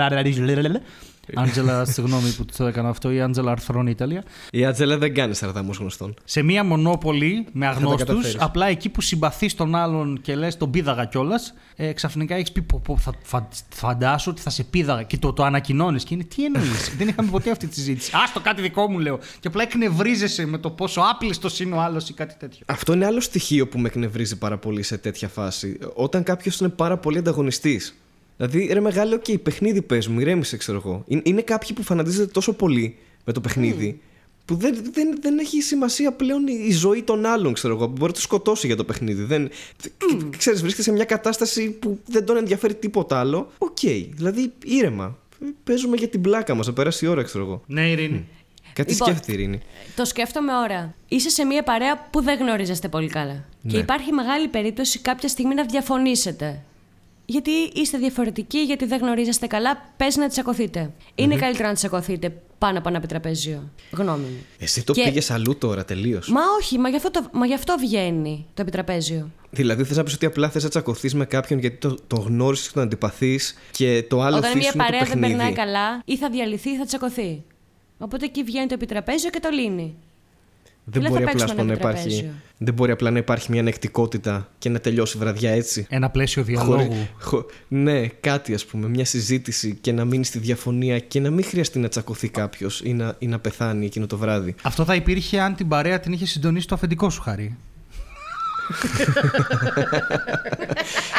Άντζελα, συγγνώμη που το έκανα αυτό, η Άντζελα Αρθρώνη Ιταλία. Η Ατζέλα δεν κάνει σαρδάμους γνωστών. Σε μία μονόπολη με αγνώστους, καταφέρεις. απλά εκεί που συμπαθείς τον άλλον και λες τον πήδαγα κιόλας, ε, ξαφνικά έχεις πει: πω, πω, θα, φα, φαντάσου ότι θα σε πήδαγα και το, το ανακοινώνεις. Και είναι τι εννοείς. Δεν είχαμε ποτέ αυτή τη συζήτηση. Άστο κάτι δικό μου λέω. Και απλά εκνευρίζεσαι με το πόσο άπλιστος είναι ο άλλος ή κάτι τέτοιο. Αυτό είναι άλλο στοιχείο που με εκνευρίζει πάρα πολύ σε τέτοια φάση. Όταν κάποιος είναι πάρα πολύ ανταγωνιστής. Δηλαδή, ρε μεγάλο, και παιχνίδι πες μου, ηρέμησε, ξέρω εγώ. Είναι, είναι κάποιοι που φανατίζονται τόσο πολύ με το παιχνίδι, που δεν, δεν, δεν έχει σημασία πλέον η, η ζωή των άλλων, ξέρω εγώ. που Μπορεί να τους σκοτώσει για το παιχνίδι. Δεν, Ξέρεις, βρίσκεται σε μια κατάσταση που δεν τον ενδιαφέρει τίποτα άλλο. Οκ, δηλαδή ήρεμα. Παίζουμε για την πλάκα μας, να περάσει η ώρα, ξέρω εγώ. Ναι, Ειρήνη. Κάτι Λοιπόν, σκέφτεται η Ειρήνη. Το σκέφτομαι ώρα. Είσαι σε μια παρέα που δεν γνωρίζεστε πολύ καλά. Και Ναι. υπάρχει μεγάλη περίπτωση κάποια στιγμή να διαφωνήσετε. Γιατί είστε διαφορετικοί, γιατί δεν γνωρίζεστε καλά, παίζει να τσακωθείτε. Είναι καλύτερο να τσακωθείτε πάνω από ένα επιτραπέζιο. Γνώμη μου. Εσύ το Και- πήγες αλλού τώρα, τελείως. Μα όχι, μα γι' αυτό, το, μα γι' αυτό βγαίνει το επιτραπέζιο. Δηλαδή, θες να πεις ότι απλά θες να τσακωθείς με κάποιον γιατί το, το γνώρισες και τον αντιπαθείς και το άλλο Όταν θύσου μια είναι το παρέα δεν παιχνίδι. περνάει καλά, ή θα διαλυθεί ή θα τσακωθεί. Οπότε εκεί βγαίνει το επιτραπέζιο και το λύνει. Δεν Δεν μπορεί, θα απλά, παίξουμε ας πούμε, να ένα υπάρχει, επιτραπέζιο. δεν μπορεί απλά να υπάρχει μια ανεκτικότητα και να τελειώσει η βραδιά έτσι. Ένα πλαίσιο Χωρί- διαλόγου. χω- ναι, κάτι ας πούμε, μια συζήτηση και να μείνει στη διαφωνία και να μην χρειαστεί να τσακωθεί κάποιος ή να, ή να πεθάνει εκείνο το βράδυ. Αυτό θα υπήρχε αν την παρέα την είχε συντονίσει το αφεντικό σου χάρη.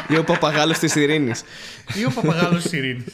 ή ο παπαγάλος της Ειρήνης. Ή ο παπαγάλος της Ειρήνης.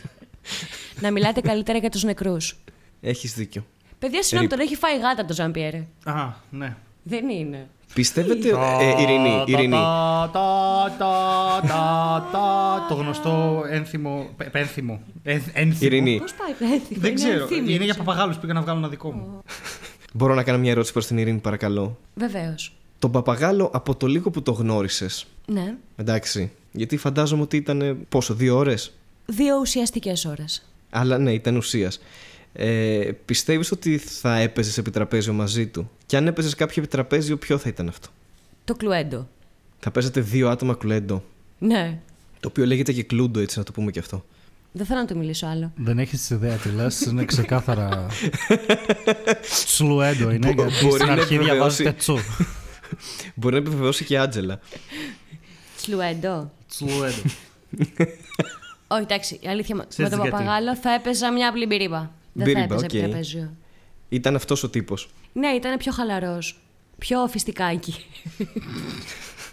να μιλάτε καλύτερα για τους νεκρούς. Έχεις δίκιο. Παιδιά, συγγνώμη, Ρίπ. τον έχει φάει γάτα το Ζαμπιέρε. Α, ναι. Δεν είναι. Πιστεύετε. ε, Ειρήνη, Ειρήνη. Τα, τα, τα, τα, τα, Το γνωστό ένθυμο. πε- Πένθυμο. Ένθ- Ένθυμο. Ειρήνη, Πώς πάει, πέθη. Δεν ξέρω. Είναι για παπαγάλους πήγα να βγάλω ένα δικό μου. μπορώ να κάνω μια ερώτηση προς την Ειρήνη, παρακαλώ. Βεβαίως. Τον παπαγάλο από το λίγο που το γνώρισες. Ναι. Εντάξει. Γιατί φαντάζομαι ότι ήταν. Πόσο, δύο ώρες; Δύο ουσιαστικές ώρες. Αλλά ναι, ήταν ουσίας. Ε, Πιστεύεις ότι θα έπαιζες επιτραπέζιο μαζί του; Και αν έπαιζες κάποιο επιτραπέζιο, ποιο θα ήταν αυτό; Το κλουέντο. Θα παίζατε δύο άτομα κλουέντο. Ναι. Το οποίο λέγεται και κλούντο, έτσι να το πούμε και αυτό. Δεν θέλω να το μιλήσω άλλο. Δεν έχεις ιδέα τι λες. Είναι ξεκάθαρα. Τσλουέντο είναι. Μπο- Γιατί μπορεί στην να αρχή επιβεβαιώσει- διαβάζετε τσου. Μπορεί να επιβεβαιώσει και η Άντζελα. Σλουέντο. Τσλουέντο. Όχι, εντάξει, η αλήθεια μου. Με Ξέρεις τον γιατί. παπαγάλο θα έπαιζα μια απλή μπυρίμπα. Δεν θα Μπυρίμπα, έπαιζα οκ. επιτραπέζιο. Ήταν αυτός ο τύπος. Ναι, ήταν πιο χαλαρός. Πιο φιστικάκι.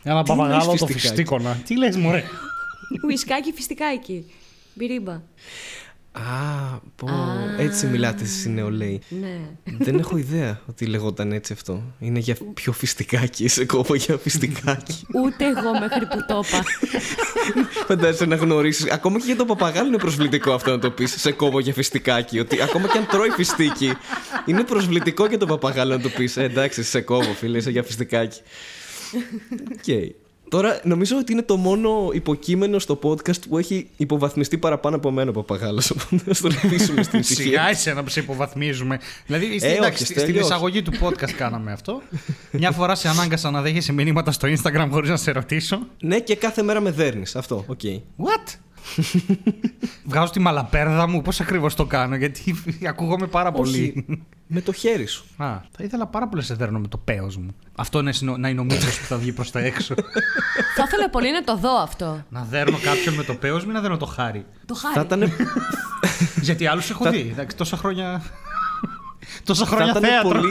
Ένα Τι εννοείς παπαγάλο το φιστικάκι; φιστίκονα. Τι λες, Μωρέ; Ουισκάκι, φιστικάκι. Μπυρίμπα. Α, πω. Έτσι μιλάτε εσείς νεολαίοι. Ναι. Δεν έχω ιδέα ότι λεγόταν έτσι αυτό. Είναι για πιο φιστικάκι. Σε κόβω για φιστικάκι. Ούτε εγώ μέχρι που το είπα. Φαντάζεσαι να γνωρίσεις. Ακόμα και για τον παπαγάλο είναι προσβλητικό αυτό να το πεις. Σε κόβω για φιστικάκι. Ότι ακόμα και αν τρώει φιστίκι, είναι προσβλητικό για τον παπαγάλο να το πεις. Ε, εντάξει, σε κόβω, φίλε, είσαι για φιστικάκι. Οκ. Τώρα νομίζω ότι είναι το μόνο υποκείμενο στο podcast που έχει υποβαθμιστεί παραπάνω από μένα ο παπαγάλος. Οπότε ας τον αφήσουμε στην Σιγά ησυχία. εσένα που σε υποβαθμίζουμε. Δηλαδή, Ε, εντάξει, όχι, στην τελείως. εισαγωγή του podcast κάναμε αυτό. Μια φορά σε ανάγκασα να δέχεσαι μηνύματα στο Instagram χωρίς να σε ρωτήσω. Ναι, και κάθε μέρα με δέρνεις. Αυτό, ok. What? Βγάζω τη μαλαπέρδα μου, πώς ακριβώς το κάνω, γιατί ακούγομαι πάρα πολύ. Όχι, με το χέρι σου. Α, θα ήθελα πάρα πολύ να σε δέρνω με το πέος μου. Αυτό είναι συνο- να είναι ο μύθος που θα βγει προς τα έξω. θα ήθελα πολύ να το δω αυτό. να δέρνω κάποιον με το πέος μου ή να δέρνω το Χάρη; Το Θα Χάρη. ήταν, Γιατί άλλους έχω δει. Εντάξει, τόσα χρόνια. τόσα θα χρόνια ήταν θέατρο. πολύ.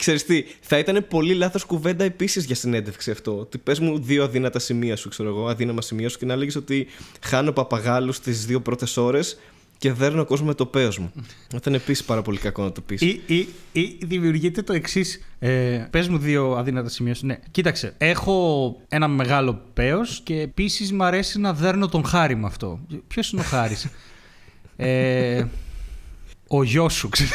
Ξέρεις τι, θα ήταν πολύ λάθος κουβέντα επίσης για συνέντευξη αυτό. Ότι πες μου δύο αδύνατα σημεία σου, ξέρω εγώ, αδύναμα σημεία σου και να λέγεις ότι χάνω παπαγάλους τις δύο πρώτες ώρες και δέρνω κόσμο με το πέος μου. Θα ήταν επίσης πάρα πολύ κακό να το πεις. Ή, ή, ή δημιουργείται το εξής. Ε, Πες μου δύο αδύνατα σημεία σου. Ναι, κοίταξε. Έχω ένα μεγάλο πέος και επίσης μου αρέσει να δέρνω τον χάρη με αυτό. Ποιος είναι ο χάρης; ε, ο γιος σου, ξέρεις.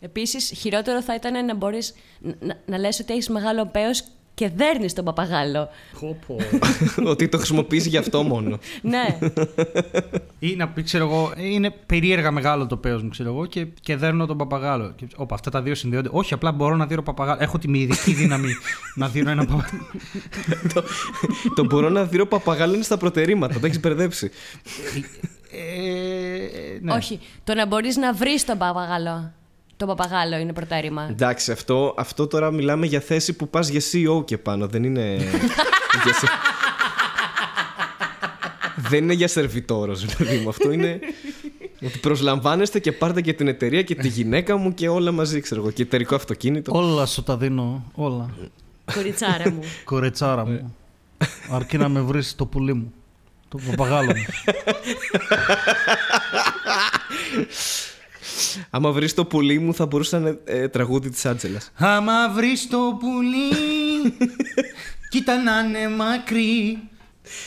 Επίσης, χειρότερο θα ήταν να μπορείς να, να λες ότι έχεις μεγάλο πέος και δέρνεις τον παπαγάλο. Ότι το χρησιμοποιήσει γι' αυτό μόνο. ναι. Ή να πει, ξέρω εγώ, είναι περίεργα μεγάλο το πέος μου, ξέρω εγώ, και, και δέρνω τον παπαγάλο. Και, όπα, αυτά τα δύο συνδέονται. Όχι, απλά μπορώ να δίνω παπαγάλο. Έχω τη ειδική δύναμη να δίνω ένα παπαγάλο. το, το μπορώ να δει παπαγάλο είναι στα προτερήματα. Το έχεις μπερδέψει. ε, ναι. Όχι. Το να μπορείς να βρεις τον παπαγάλο. Το παπαγάλο είναι προτέρημα. Εντάξει, αυτό, αυτό τώρα μιλάμε για θέση που πας για CEO και πάνω. Δεν είναι. για σε- δεν είναι για σερβιτόρος, παιδί μου. Αυτό είναι. Ότι προσλαμβάνεστε και πάρτε και την εταιρεία και τη γυναίκα μου και όλα μαζί, ξέρω εγώ. Και εταιρικό αυτοκίνητο. Όλα σου τα δίνω, όλα. Κοριτσάρα μου. Κορετσάρα μου. Αρκεί να με βρεις το πουλί μου. Το παπαγάλο μου. Άμα βρεις το πουλί μου, θα μπορούσε να είναι ε, τραγούδι της Άντζελας. Άμα βρεις το πουλί, κοίτα να είναι μακρύ.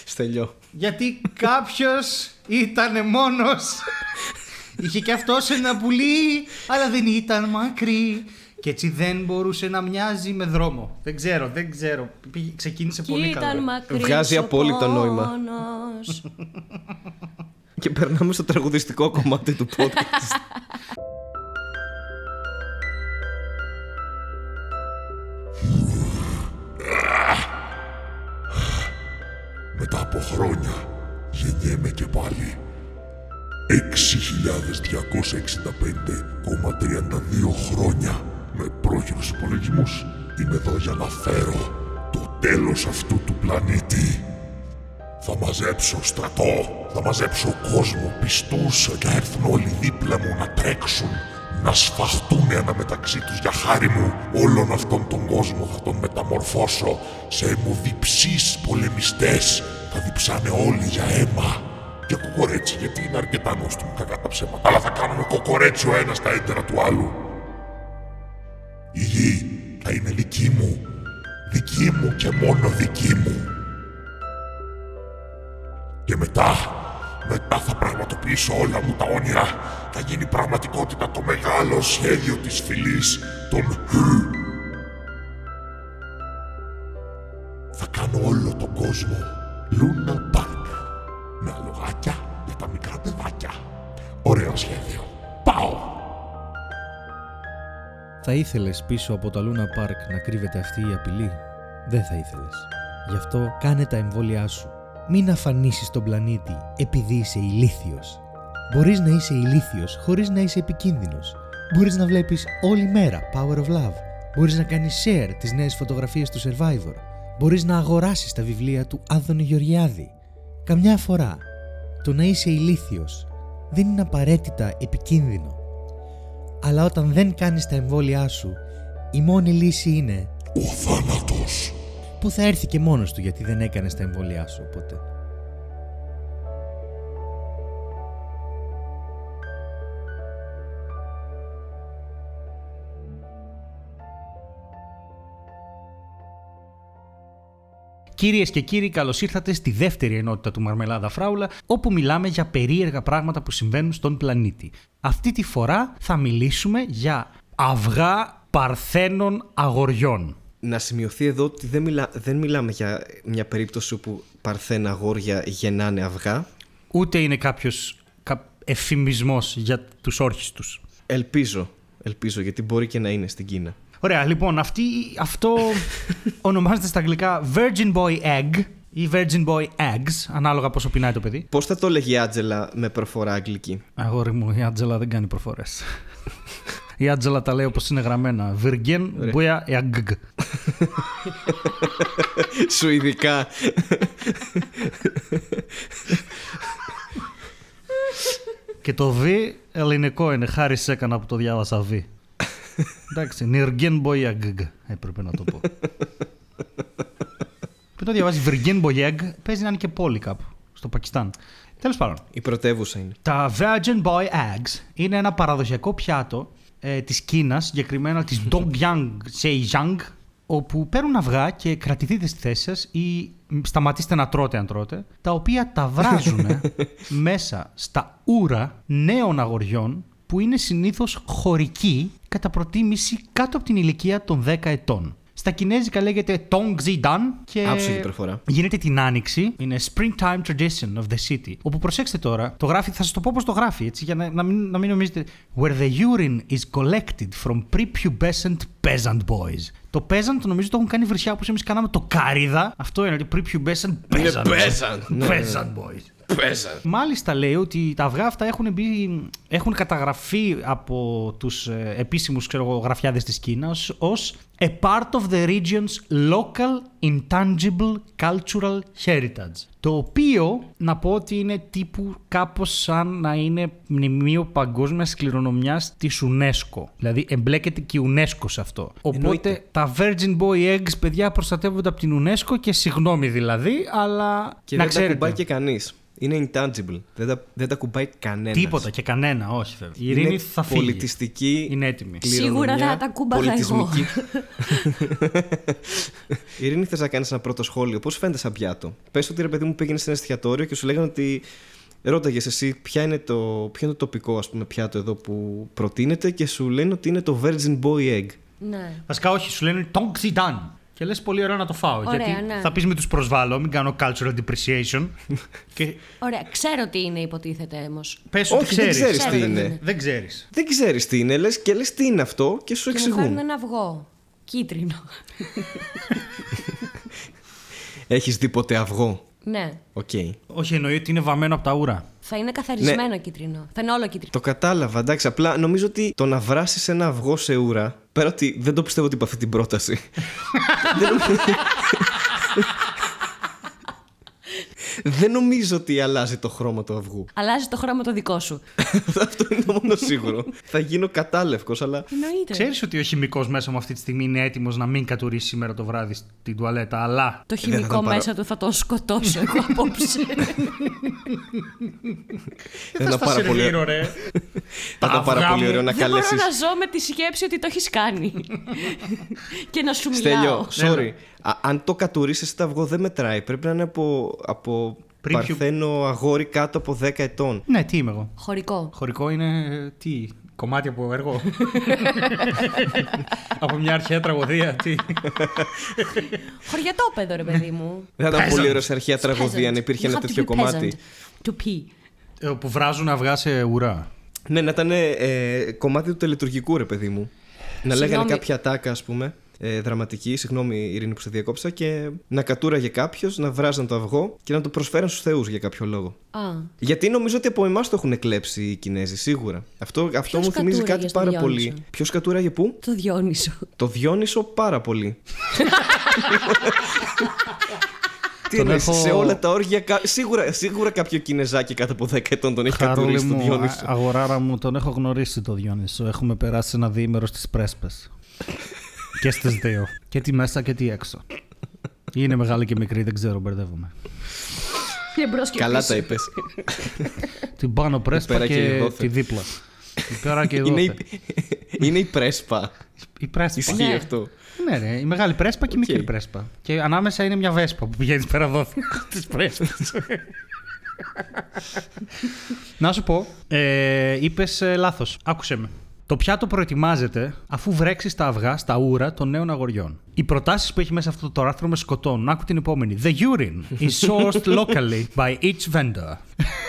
Στελιό. Γιατί κάποιος ήταν μόνος. Είχε και αυτός ένα πουλί, αλλά δεν ήταν μακρύ. Και έτσι δεν μπορούσε να μοιάζει με δρόμο. Δεν ξέρω, δεν ξέρω. Πήγε- Ξεκίνησε Κι πολύ ήταν καλά. μακρύς Βγάζει ο απόλυτο νόημα. πόνος. Και περνάμε στο τραγουδιστικό κομμάτι του podcast. Μετά από χρόνια γεννιέμαι και πάλι. 6.265,32 χρόνια με πρόχειρους υπολογισμούς είμαι εδώ για να φέρω το τέλος αυτού του πλανήτη. Θα μαζέψω στρατό, θα μαζέψω κόσμο πιστούς και θα έρθουν όλοι δίπλα μου να τρέξουν, να σφαχτούν ένα μεταξύ τους για χάρη μου. Όλον αυτόν τον κόσμο θα τον μεταμορφώσω σε αιμοδιψείς πολεμιστές. Θα διψάνε όλοι για αίμα και κοκορέτσι γιατί είναι αρκετά νόστιμο κακά τα ψέματα. Αλλά θα κάνουμε κοκορέτσι ο ένας στα έντερα του άλλου. Η γη θα είναι δική μου, δική μου και μόνο δική μου. Και μετά, μετά θα πραγματοποιήσω όλα μου τα όνειρα. Θα γίνει πραγματικότητα το μεγάλο σχέδιο της φυλής των Χ. Θα κάνω όλο τον κόσμο Luna Park. Με αλογάκια για τα μικρά παιδάκια. Ωραίο σχέδιο. Πάω! Θα ήθελες πίσω από το Luna Park να κρύβεται αυτή η απειλή; Δεν θα ήθελες. Γι' αυτό κάνε τα εμβόλια σου. Μην αφανίσεις τον πλανήτη επειδή είσαι ηλίθιος. Μπορείς να είσαι ηλίθιος χωρίς να είσαι επικίνδυνος. Μπορείς να βλέπεις όλη μέρα Power of Love. Μπορείς να κάνεις share τις νέες φωτογραφίες του Survivor. Μπορείς να αγοράσεις τα βιβλία του Άδωνη Γεωργιάδη. Καμιά φορά, το να είσαι ηλίθιος δεν είναι απαραίτητα επικίνδυνο. Αλλά όταν δεν κάνεις τα εμβόλια σου, η μόνη λύση είναι Ο θάνατος. Που θα έρθει και μόνος του γιατί δεν έκανες τα εμβόλια σου, οπότε. Κυρίες και κύριοι, καλώς ήρθατε στη δεύτερη ενότητα του Μαρμελάδα Φράουλα, όπου μιλάμε για περίεργα πράγματα που συμβαίνουν στον πλανήτη. Αυτή τη φορά θα μιλήσουμε για αυγά παρθένων αγοριών. Να σημειωθεί εδώ ότι δεν, μιλά, δεν μιλάμε για μια περίπτωση όπου παρθένα αγόρια γεννάνε αυγά. Ούτε είναι κάποιος εφημισμός για τους όρχες τους. Ελπίζω. Ελπίζω γιατί μπορεί και να είναι στην Κίνα. Ωραία, λοιπόν, αυτή, αυτό ονομάζεται στα αγγλικά Virgin Boy Egg ή Virgin Boy Eggs, ανάλογα πόσο πεινάει το παιδί. Πώς θα το έλεγε η Άτζελα με προφορά αγγλική; Αγόρι μου, η Άτζελα δεν κάνει προφορές. η Άτζελα τα λέει όπως είναι γραμμένα. Virgin Boy Egg. Σουηδικά. Και το V ελληνικό είναι. Χάρη σε έκανα που το διάβασα V. Εντάξει, Νιργεν Boyag έπρεπε να το πω. Πριν το διαβάζει Virgin Boyag, παίζει να είναι και πόλη κάπου στο Πακιστάν. Τέλος πάντων. Η πρωτεύουσα είναι. Τα Virgin Boy Eggs είναι ένα παραδοσιακό πιάτο ε, της Κίνας, συγκεκριμένα της Dongyang Zhejiang, όπου παίρνουν αυγά και κρατηθείτε στη θέση σας ή σταματήστε να τρώτε αν τρώτε, τα οποία τα βράζουν μέσα στα ούρα νέων αγοριών που είναι συνήθως χωρικοί κατά προτίμηση κάτω από την ηλικία των 10 ετών. Στα κινέζικα λέγεται Tong Zidan και Άψογη προφορά. γίνεται την άνοιξη. Είναι springtime tradition of the city. Όπου προσέξτε τώρα, το γράφει, θα σας το πω πώς το γράφει, έτσι, για να, να, μην, να μην νομίζετε. Where the urine is collected from prepubescent peasant boys. Το peasant νομίζω το έχουν κάνει βρυσιά όπως εμείς κάναμε το κάριδα. Αυτό είναι, prepubescent peasant. Είναι boys. peasant, ναι, ναι. Peasant boys. Πέσα. Μάλιστα λέει ότι τα αυγά αυτά έχουν, μπει, έχουν καταγραφεί από τους ε, επίσημους ξέρω, εγώ, γραφιάδες της Κίνας ως a part of the region's local intangible cultural heritage. Το οποίο να πω ότι είναι τύπου κάπως σαν να είναι μνημείο παγκόσμιας κληρονομιάς της UNESCO. Δηλαδή εμπλέκεται και η UNESCO σε αυτό. Οπότε Εννοείται. τα Virgin Boy Eggs παιδιά προστατεύονται από την UNESCO και συγγνώμη δηλαδή, αλλά Και να δεν τα ξέρετε. κουμπάει και κανείς. Είναι intangible. Δεν τα, δεν τα κουμπάει κανένας. Τίποτα και κανένα, όχι βέβαια. Η Ειρήνη Είναι θα φύγει. πολιτιστική. Είναι έτοιμη. κληρονομιά, Σίγουρα θα τα κούμπαγα πολιτισμική. Ειρήνη, θες να κάνεις ένα πρώτο σχόλιο; Πώς φαίνεται σαν πιάτο; Πες ότι ρε παιδί μου πήγαινες σε ένα εστιατόριο και σου λέγανε ότι. Ρώταγες εσύ ποια είναι το, ποιο είναι το τοπικό ας πούμε, πιάτο εδώ που προτείνεται και σου λένε ότι είναι το Virgin Boy Egg. Ναι. Βασικά, όχι, σου λένε Tong Zidan. Και λες πολύ ωραίο να το φάω. Ωραία, γιατί ναι. θα πεις μην τους προσβάλλω, μην κάνω cultural depreciation. και Ωραία, ξέρω τι είναι υποτίθεται όμως. πες ότι Όχι, δεν ξέρεις. ξέρεις Ξέρω τι τι είναι. είναι. Δεν ξέρεις. Δεν ξέρεις τι είναι, λες και λες τι είναι αυτό και σου Και μου φέρνουν εξηγούν. ένα αυγό. Κίτρινο. Έχεις δει ποτέ αυγό; Ναι. Οκ. Όχι, εννοεί ότι είναι βαμμένο από τα ούρα. Θα είναι καθαρισμένο Ναι. κίτρινο. Θα είναι όλο κίτρινο. Το κατάλαβα, εντάξει. Απλά νομίζω ότι το να βράσεις ένα αυγό σε ούρα. Πέρα ότι δεν το πιστεύω ότι είπα αυτή την πρόταση. δεν, νομίζω... δεν νομίζω ότι αλλάζει το χρώμα του αυγού. Αλλάζει το χρώμα το δικό σου. Αυτό είναι το μόνο σίγουρο. Θα γίνω κατάλευκος, αλλά. Εννοείται. Ξέρεις ότι ο χημικός μέσα μου αυτή τη στιγμή είναι έτοιμος να μην κατουρίσει σήμερα το βράδυ στην τουαλέτα, αλλά. Το θα χημικό τον πάρω. μέσα του θα τον σκοτώσω εγώ απόψε. Θα ήταν πάρα πολύ, σερβίρω, ρε. θα ήταν πάρα αυγά πολύ μου. ωραίο να Δεν μπορώ καλέσεις. να ζω με τη σκέψη ότι το έχεις κάνει. και να σου Στέλιο, μιλάω. sorry. Α, αν το κατουρίσει το αυγό δεν μετράει. Πρέπει να είναι από, από Πριν παρθένο αγόρι κάτω από 10 ετών. Ναι, τι είμαι εγώ. Χωρικό. Χωρικό είναι. ε, Τι, κομμάτι από έργο; από μια αρχαία τραγωδία, τι; Χωριατόπεδο, ρε παιδί μου. Δεν θα ήταν Peasant. πολύ ωραίος σε αρχαία τραγωδία αν Peasant. υπήρχε You ένα have to τέτοιο be κομμάτι. peasant To pee. Ε, που βράζουν αυγά σε ουρά. Ναι, να ήταν ε, κομμάτι του τελετουργικού, ρε παιδί μου. Να λέγανε Συγγνώμη. κάποια τάκα, ας πούμε, ε, δραματική, συγγνώμη Ειρήνη που σε διακόψα, και να κατούραγε κάποιος, να βράζαν το αυγό και να το προσφέραν στους θεούς για κάποιο λόγο. Α, Γιατί νομίζω ότι από εμάς το έχουν κλέψει οι Κινέζοι, σίγουρα. Αυτό, αυτό Ποιος μου θυμίζει κατούραγε κάτι στο πάρα Διόνυσο; πολύ. Ποιος κατούραγε πού; το Διόνυσο. Το Διόνυσο πάρα πολύ. Τι Τον εννοείς, έχω- σε όλα τα όργια. κα- Σίγουρα, σίγουρα κάποιο Κινεζάκι κάτω από 10 ετών τον έχει Χαρούλη κατουρίσει το μου, Διόνυσο. α- αγοράρα μου, τον έχω γνωρίσει το Διόνυσο. Έχουμε περάσει ένα διήμερο στις πρέσπες. και στις δύο. Και τι μέσα και τι έξω. Είναι μεγάλη και μικρή, δεν ξέρω, μπερδεύομαι. Και μπρος και Καλά πίσω. τα είπες. Την πάνω πρέσπα πέρα και, και η δόθε. τη δίπλα. Την πέρα και η είναι, η, δόθε. είναι η πρέσπα. Η πρέσπα. Ισχύει Ναι. αυτό. Ναι, ρε, η μεγάλη πρέσπα και η μικρή πρέσπα. Και ανάμεσα είναι μια βέσπα που πηγαίνει πέρα εδώ της πρέσπας. Να σου πω, ε, είπες ε, λάθος. Άκουσε με. Το πιάτο προετοιμάζεται αφού βρέξεις τα αυγά στα ούρα των νέων αγοριών. Οι προτάσεις που έχει μέσα αυτό το άρθρο με σκοτώνουν. Άκου την επόμενη. The urine is sourced locally by each vendor.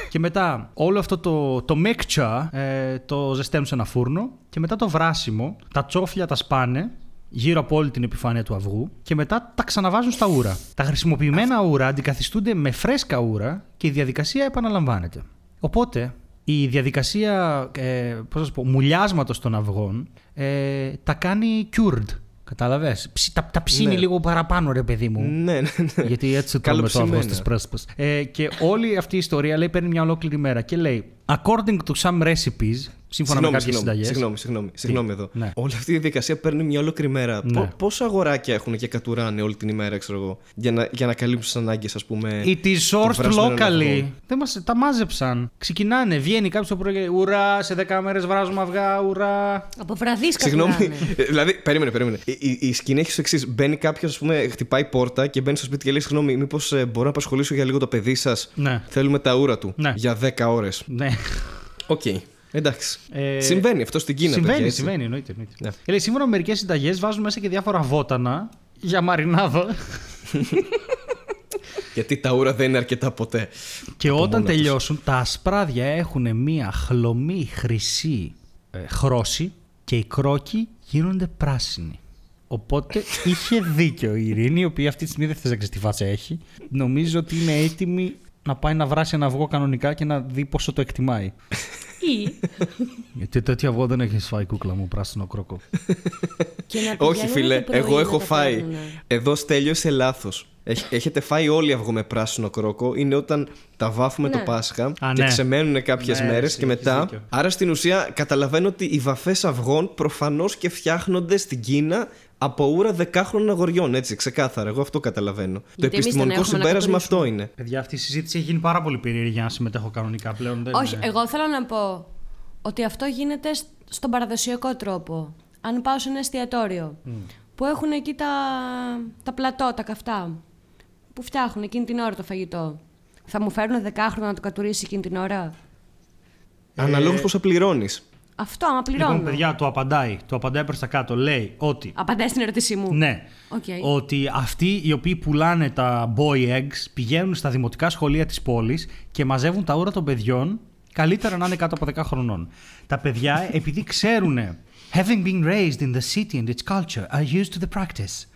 και μετά όλο αυτό το, το mixture ε, το ζεσταίνουν σε ένα φούρνο και μετά το βράσιμο, τα τσόφλια τα σπάνε γύρω από όλη την επιφάνεια του αυγού και μετά τα ξαναβάζουν στα ούρα. Τα χρησιμοποιημένα ούρα αντικαθιστούνται με φρέσκα ούρα και η διαδικασία επαναλαμβάνεται. Οπότε η διαδικασία ε, πώς να σου πω, μουλιάσματος των αυγών ε, τα κάνει cured. Κατάλαβες; Ψ- Τα, τα ψήνει Ναι. λίγο παραπάνω ρε παιδί μου. Ναι, ναι, ναι. Γιατί έτσι τρώμε το αυγό Καλοψημένα. στις πρέσπες. Ε, και όλη αυτή η ιστορία λέει παίρνει μια ολόκληρη μέρα και λέει According to some recipes, σύμφωνα με Συγγνώμη, κάποιες συγγνώμη, συνταγές συγγνώμη, συγγνώμη, συγγνώμη εδώ. Ναι. Όλη αυτή η διαδικασία παίρνει μια ολόκληρη μέρα. Ναι. Πο- Πόσα αγοράκια έχουν και κατουράνε όλη την ημέρα, ξέρω εγώ, για να, για να καλύψουν τις ανάγκες, ας πούμε. It is των sourced βρασμένων locally. αυγών. Δεν μας, τα μάζεψαν. Ξεκινάνε, βγαίνει κάποιος το πρωί. και λέει, Ουρά, σε 10 μέρες βράζουμε αυγά, ουρά. Από βραδείς Συγγνώμη. κατουράνε. Ε, δηλαδή, περίμενε, περίμενε. Η, η, η σκηνή έχει το εξής. Μπαίνει κάποιος, ας πούμε, χτυπάει πόρτα και μπαίνει στο σπίτι και λέει: Συγγνώμη, μήπως μπορώ να απασχολήσω για λίγο το παιδί σας; Ναι. Θέλουμε τα ούρα του. Ναι. Για 10 ώρες. Ναι. Οκ. Εντάξει. Ε, Συμβαίνει αυτό στην Κίνα, συμβαίνει, παιδιά, έτσι. συμβαίνει, εννοείται. εννοείται. Ναι. Ε, λέει, σύμφωνα με μερικές συνταγές βάζουν μέσα και διάφορα βότανα Για μαρινάδα. Γιατί τα ούρα δεν είναι αρκετά ποτέ. Και Από όταν μόνα τους. τελειώσουν, τα ασπράδια έχουν μία χλωμή χρυσή ε, χρώση και οι κρόκοι γίνονται πράσινοι. Οπότε είχε δίκιο η Ειρήνη, η οποία αυτή τη στιγμή δεν θες να ξέρεις τι φάτσα έχει. Νομίζω ότι είναι έτοιμη να πάει να βράσει ένα αυγό κανονικά και να δει πόσο το εκτιμάει. Ή Γιατί τέτοιο αυγό δεν έχεις φάει κούκλα μου, πράσινο κρόκο. και να Όχι, πηγαίνουν φίλε, το πρωί εγώ να έχω τα φάει. παίρνουνε. Εδώ στέλειωσε λάθος. Έχετε φάει όλοι αυγό με πράσινο κρόκο. Είναι όταν τα βάφουμε Ναι. το Πάσχα Α, και ναι. ξεμένουν κάποιες Ναι, μέρες εσύ και έχεις μετά. δίκιο. Άρα στην ουσία καταλαβαίνω ότι οι βαφές αυγών προφανώς και φτιάχνονται στην Κίνα από ούρα δεκάχρονων αγοριών. Έτσι, ξεκάθαρα. Εγώ αυτό καταλαβαίνω. το Γιατί εμείς επιστημονικό δεν έχουμε να συμπέρασμα αυτό κατουρίσουμε. είναι. Παιδιά, αυτή η συζήτηση έχει γίνει πάρα πολύ περίεργη για να συμμετέχω κανονικά πλέον. Δεν Όχι, είναι- εγώ θέλω να πω ότι αυτό γίνεται σ- στον παραδοσιακό τρόπο. Αν πάω σε ένα εστιατόριο που έχουν εκεί τα, τα πλατό, τα καυτά, που φτιάχνουν εκείνη την ώρα το φαγητό, θα μου φέρουν δεκάχρονα να το κατουρίσει εκείνη την ώρα; Αναλόγως πόσα πληρώνεις. Αυτό, άμα πληρώνω. Λοιπόν, παιδιά, του απαντάει. Του απαντάει προς τα κάτω. Λέει ότι. Απαντάει στην ερώτησή μου. Ναι. Οκ. Ότι αυτοί οι οποίοι πουλάνε τα boy eggs πηγαίνουν στα δημοτικά σχολεία της πόλης και μαζεύουν τα ούρα των παιδιών καλύτερα να είναι κάτω από 10 χρονών. Τα παιδιά επειδή ξέρουν Having been raised in the city and its culture are used to the practice.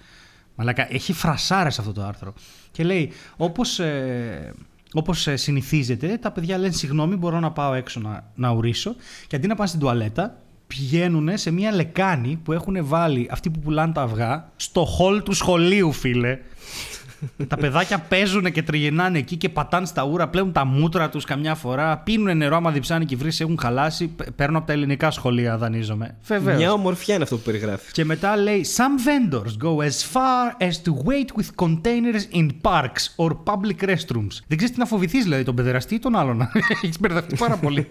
Μαλάκα, έχει φρασάρες αυτό το άρθρο. Και λέει, όπως, ε, όπως ε, συνηθίζεται, τα παιδιά λένε συγγνώμη, μπορώ να πάω έξω να, να ουρήσω. Και αντί να πάνε στην τουαλέτα, πηγαίνουν σε μια λεκάνη που έχουν βάλει αυτοί που πουλάνε τα αυγά στο χολ του σχολείου, φίλε. Τα παιδάκια παίζουν και τριγυρνάνε εκεί και πατάνε στα ούρα, πλέουν τα μούτρα τους καμιά φορά. Πίνουν νερό άμα διψάνε και οι βρύσει έχουν χαλάσει. Π- Παίρνω από τα ελληνικά σχολεία, δανείζομαι. Βεβαίως. Μια ομορφιά είναι αυτό που περιγράφεις. Και μετά λέει Some vendors go as far as to wait with containers in parks or public restrooms. Δεν ξέρεις τι να φοβηθείς, δηλαδή, τον παιδεραστή ή τον άλλον. Έχεις μπερδευτεί πάρα πολύ.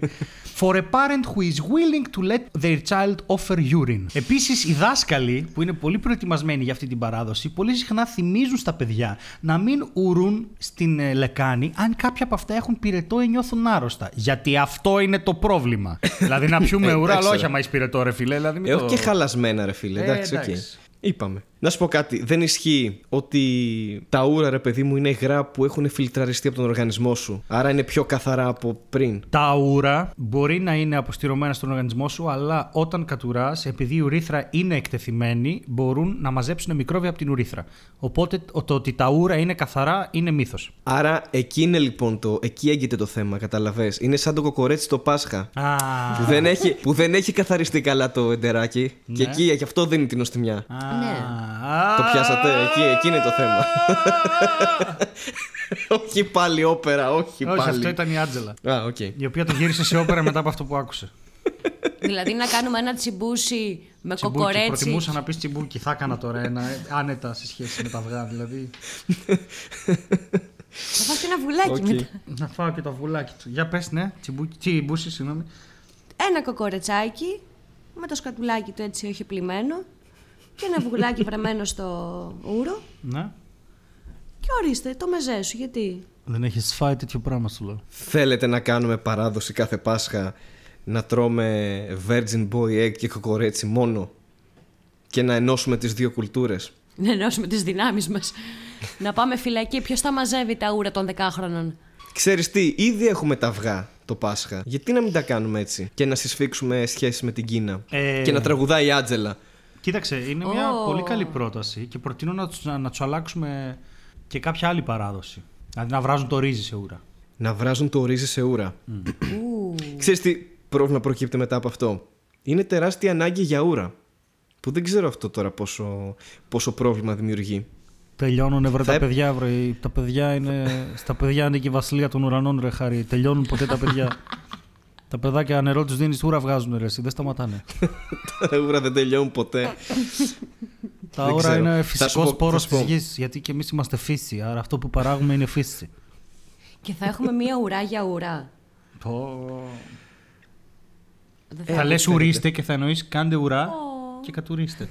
For a parent who is willing to let their child offer urine. Επίσης, οι δάσκαλοι, που είναι πολύ προετοιμασμένοι για αυτή την παράδοση, πολύ συχνά θυμίζουν στα παιδιά να μην ουρούν στην ε, λεκάνη αν κάποια από αυτά έχουν πυρετό ή νιώθουν άρρωστα. Γιατί αυτό είναι το πρόβλημα. δηλαδή να πιούμε Ε, ούρα, αλλά εντάξει, όχι ρε. άμα έχεις πυρετό, ρε φίλε. Δηλαδή, μην Ε, όχι το- και χαλασμένα, ρε φίλε. Ε, εντάξει, οκ. εντάξει. Είπαμε. Να σου πω κάτι. Δεν ισχύει ότι τα ούρα, ρε παιδί μου, είναι υγρά που έχουν φιλτραριστεί από τον οργανισμό σου. Άρα είναι πιο καθαρά από πριν. Τα ούρα μπορεί να είναι αποστηρωμένα στον οργανισμό σου, αλλά όταν κατουράς, επειδή η ουρήθρα είναι εκτεθειμένη, μπορούν να μαζέψουν μικρόβια από την ουρήθρα. Οπότε το ότι τα ούρα είναι καθαρά είναι μύθος. Άρα εκεί είναι λοιπόν το. Εκεί έγκυται το θέμα, καταλαβες. Είναι σαν το κοκορέτσι στο Πάσχα. Που δεν, έχει, που δεν έχει καθαριστεί καλά το εντεράκι. Και εκεί, γι' αυτό δίνει την οστιμιά. Ναι. Το πιάσατε, εκεί, εκεί είναι το θέμα. όχι πάλι όπερα, όχι, Όχι, πάλι. αυτό ήταν η Άτζελα. Α, οκ. Η οποία το γύρισε σε όπερα μετά από αυτό που άκουσε. δηλαδή να κάνουμε ένα τσιμπούσι με Τσιμπούκι. κοκορέτσι. Προτιμούσα να πεις τσιμπούκι. Θα έκανα τώρα ένα ε, άνετα σε σχέση με τα αυγά. Δηλαδή. Θα φας και ένα βουλάκι Οκ. μετά. να φάω και το βουλάκι του. Για πες, ναι, τσιμπούκι. Τσιμπούσι, συγγνώμη. Ένα κοκορετσάκι με το σκατουλάκι του έτσι όχι πλημμένο και ένα βουλάκι βραμμένο στο ούρο Ναι. και ορίστε το μεζέ σου γιατί; Δεν έχεις φάει τέτοιο πράγμα, σου λέω. Θέλετε να κάνουμε παράδοση κάθε Πάσχα να τρώμε virgin boy egg και κοκορέτσι μόνο και να ενώσουμε τις δύο κουλτούρες; Να ενώσουμε τις δυνάμεις μας. να πάμε φυλακή. Ποιος θα μαζεύει τα ούρα των δεκάχρονων; Ξέρεις τι, ήδη έχουμε τα αυγά το Πάσχα. Γιατί να μην τα κάνουμε έτσι και να συσφίξουμε σχέσεις με την Κίνα Ε. και να τραγουδάει η Άτζελα. Κοίταξε, είναι μια Ω. πολύ καλή πρόταση και προτείνω να τους, να, να τους αλλάξουμε και κάποια άλλη παράδοση. Δηλαδή να βράζουν το ρύζι σε ούρα. Να βράζουν το ρύζι σε ούρα. Ου. Ξέρεις τι πρόβλημα προκύπτει μετά από αυτό; Είναι τεράστια ανάγκη για ούρα. Που δεν ξέρω αυτό τώρα πόσο, πόσο πρόβλημα δημιουργεί. Τελειώνουν βρε Θα τα έπ- παιδιά, βρε. Τα παιδιά είναι, στα παιδιά είναι και η βασιλεία των ουρανών, ρε Χάρη. Τελειώνουν ποτέ τα παιδιά. τα παιδάκια νερό τους δίνεις ούρα βγάζουν, ρε. εσύ, Δεν σταματάνε. Τα ούρα δεν τελειώνουν ποτέ. τα Δεν ούρα ξέρω. είναι Θα φυσικός σου πω- πόρος θα σου της πω. γης. Γιατί και εμείς είμαστε φύση. Άρα αυτό που παράγουμε είναι φύση. Και θα έχουμε μία ουρά για ουρά. Δεν θα θα... λε ουρίστε και θα εννοείς κάντε ουρά και κατουρίστε.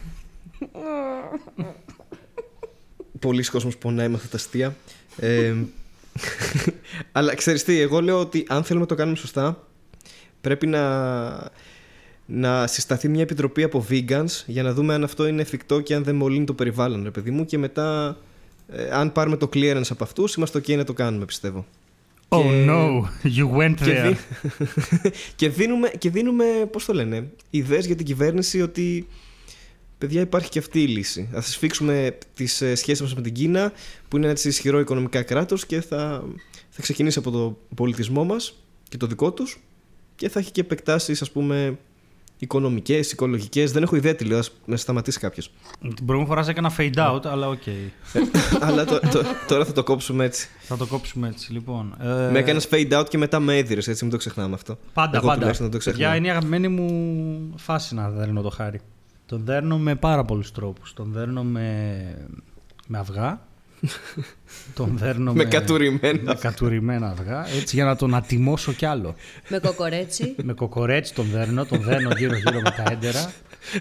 Πολλοί κόσμος πονάει με αυτά τα αστεία. Ε, αλλά ξέρεις τι, εγώ λέω ότι αν θέλουμε να το κάνουμε σωστά, πρέπει να, να συσταθεί μια επιτροπή από vegans για να δούμε αν αυτό είναι εφικτό και αν δεν μολύνει το περιβάλλον, ρε παιδί μου. Και μετά, ε, αν πάρουμε το clearance από αυτούς, είμαστε OK να το κάνουμε, πιστεύω. Oh Και- no, you went Και, there. δι- και δίνουμε, και δίνουμε πώς το λένε, ιδέες για την κυβέρνηση ότι παιδιά υπάρχει και αυτή η λύση. Θα σφίξουμε τις ε, σχέσεις μας με την Κίνα που είναι ένα έτσι ισχυρό οικονομικά κράτος και θα, θα ξεκινήσει από το πολιτισμό μας και το δικό τους και θα έχει και επεκτάσεις ας πούμε οικονομικές, οικολογικές. Δεν έχω ιδέα τι λέω, ας με σταματήσει κάποιος. Την προηγούμενη φορά σε έκανα fade out, αλλά οκ. Αλλά το- το- τώρα θα το κόψουμε έτσι. Θα το κόψουμε έτσι, λοιπόν. Ε, Με έκανες fade out και μετά με έδιρες, έτσι μην το ξεχνάμε αυτό. Πάντα, Εγώ πάντα. τουλάχιστον δεν το ξεχνάω. Παιδιά, είναι η αγαπημένη μου φάση να δέρνω το χάρι. Τον δέρνω με πάρα πολλούς τρόπους. Τον δέρνω με, με αυγά. Τον δέρνω Με κατουρημένα με κατουρημένα αυγά. Έτσι για να τον ατιμώσω κι άλλο. Με κοκορέτσι. με κοκορέτσι τον δέρνω, τον δέρνω γύρω-γύρω με τα έντερα.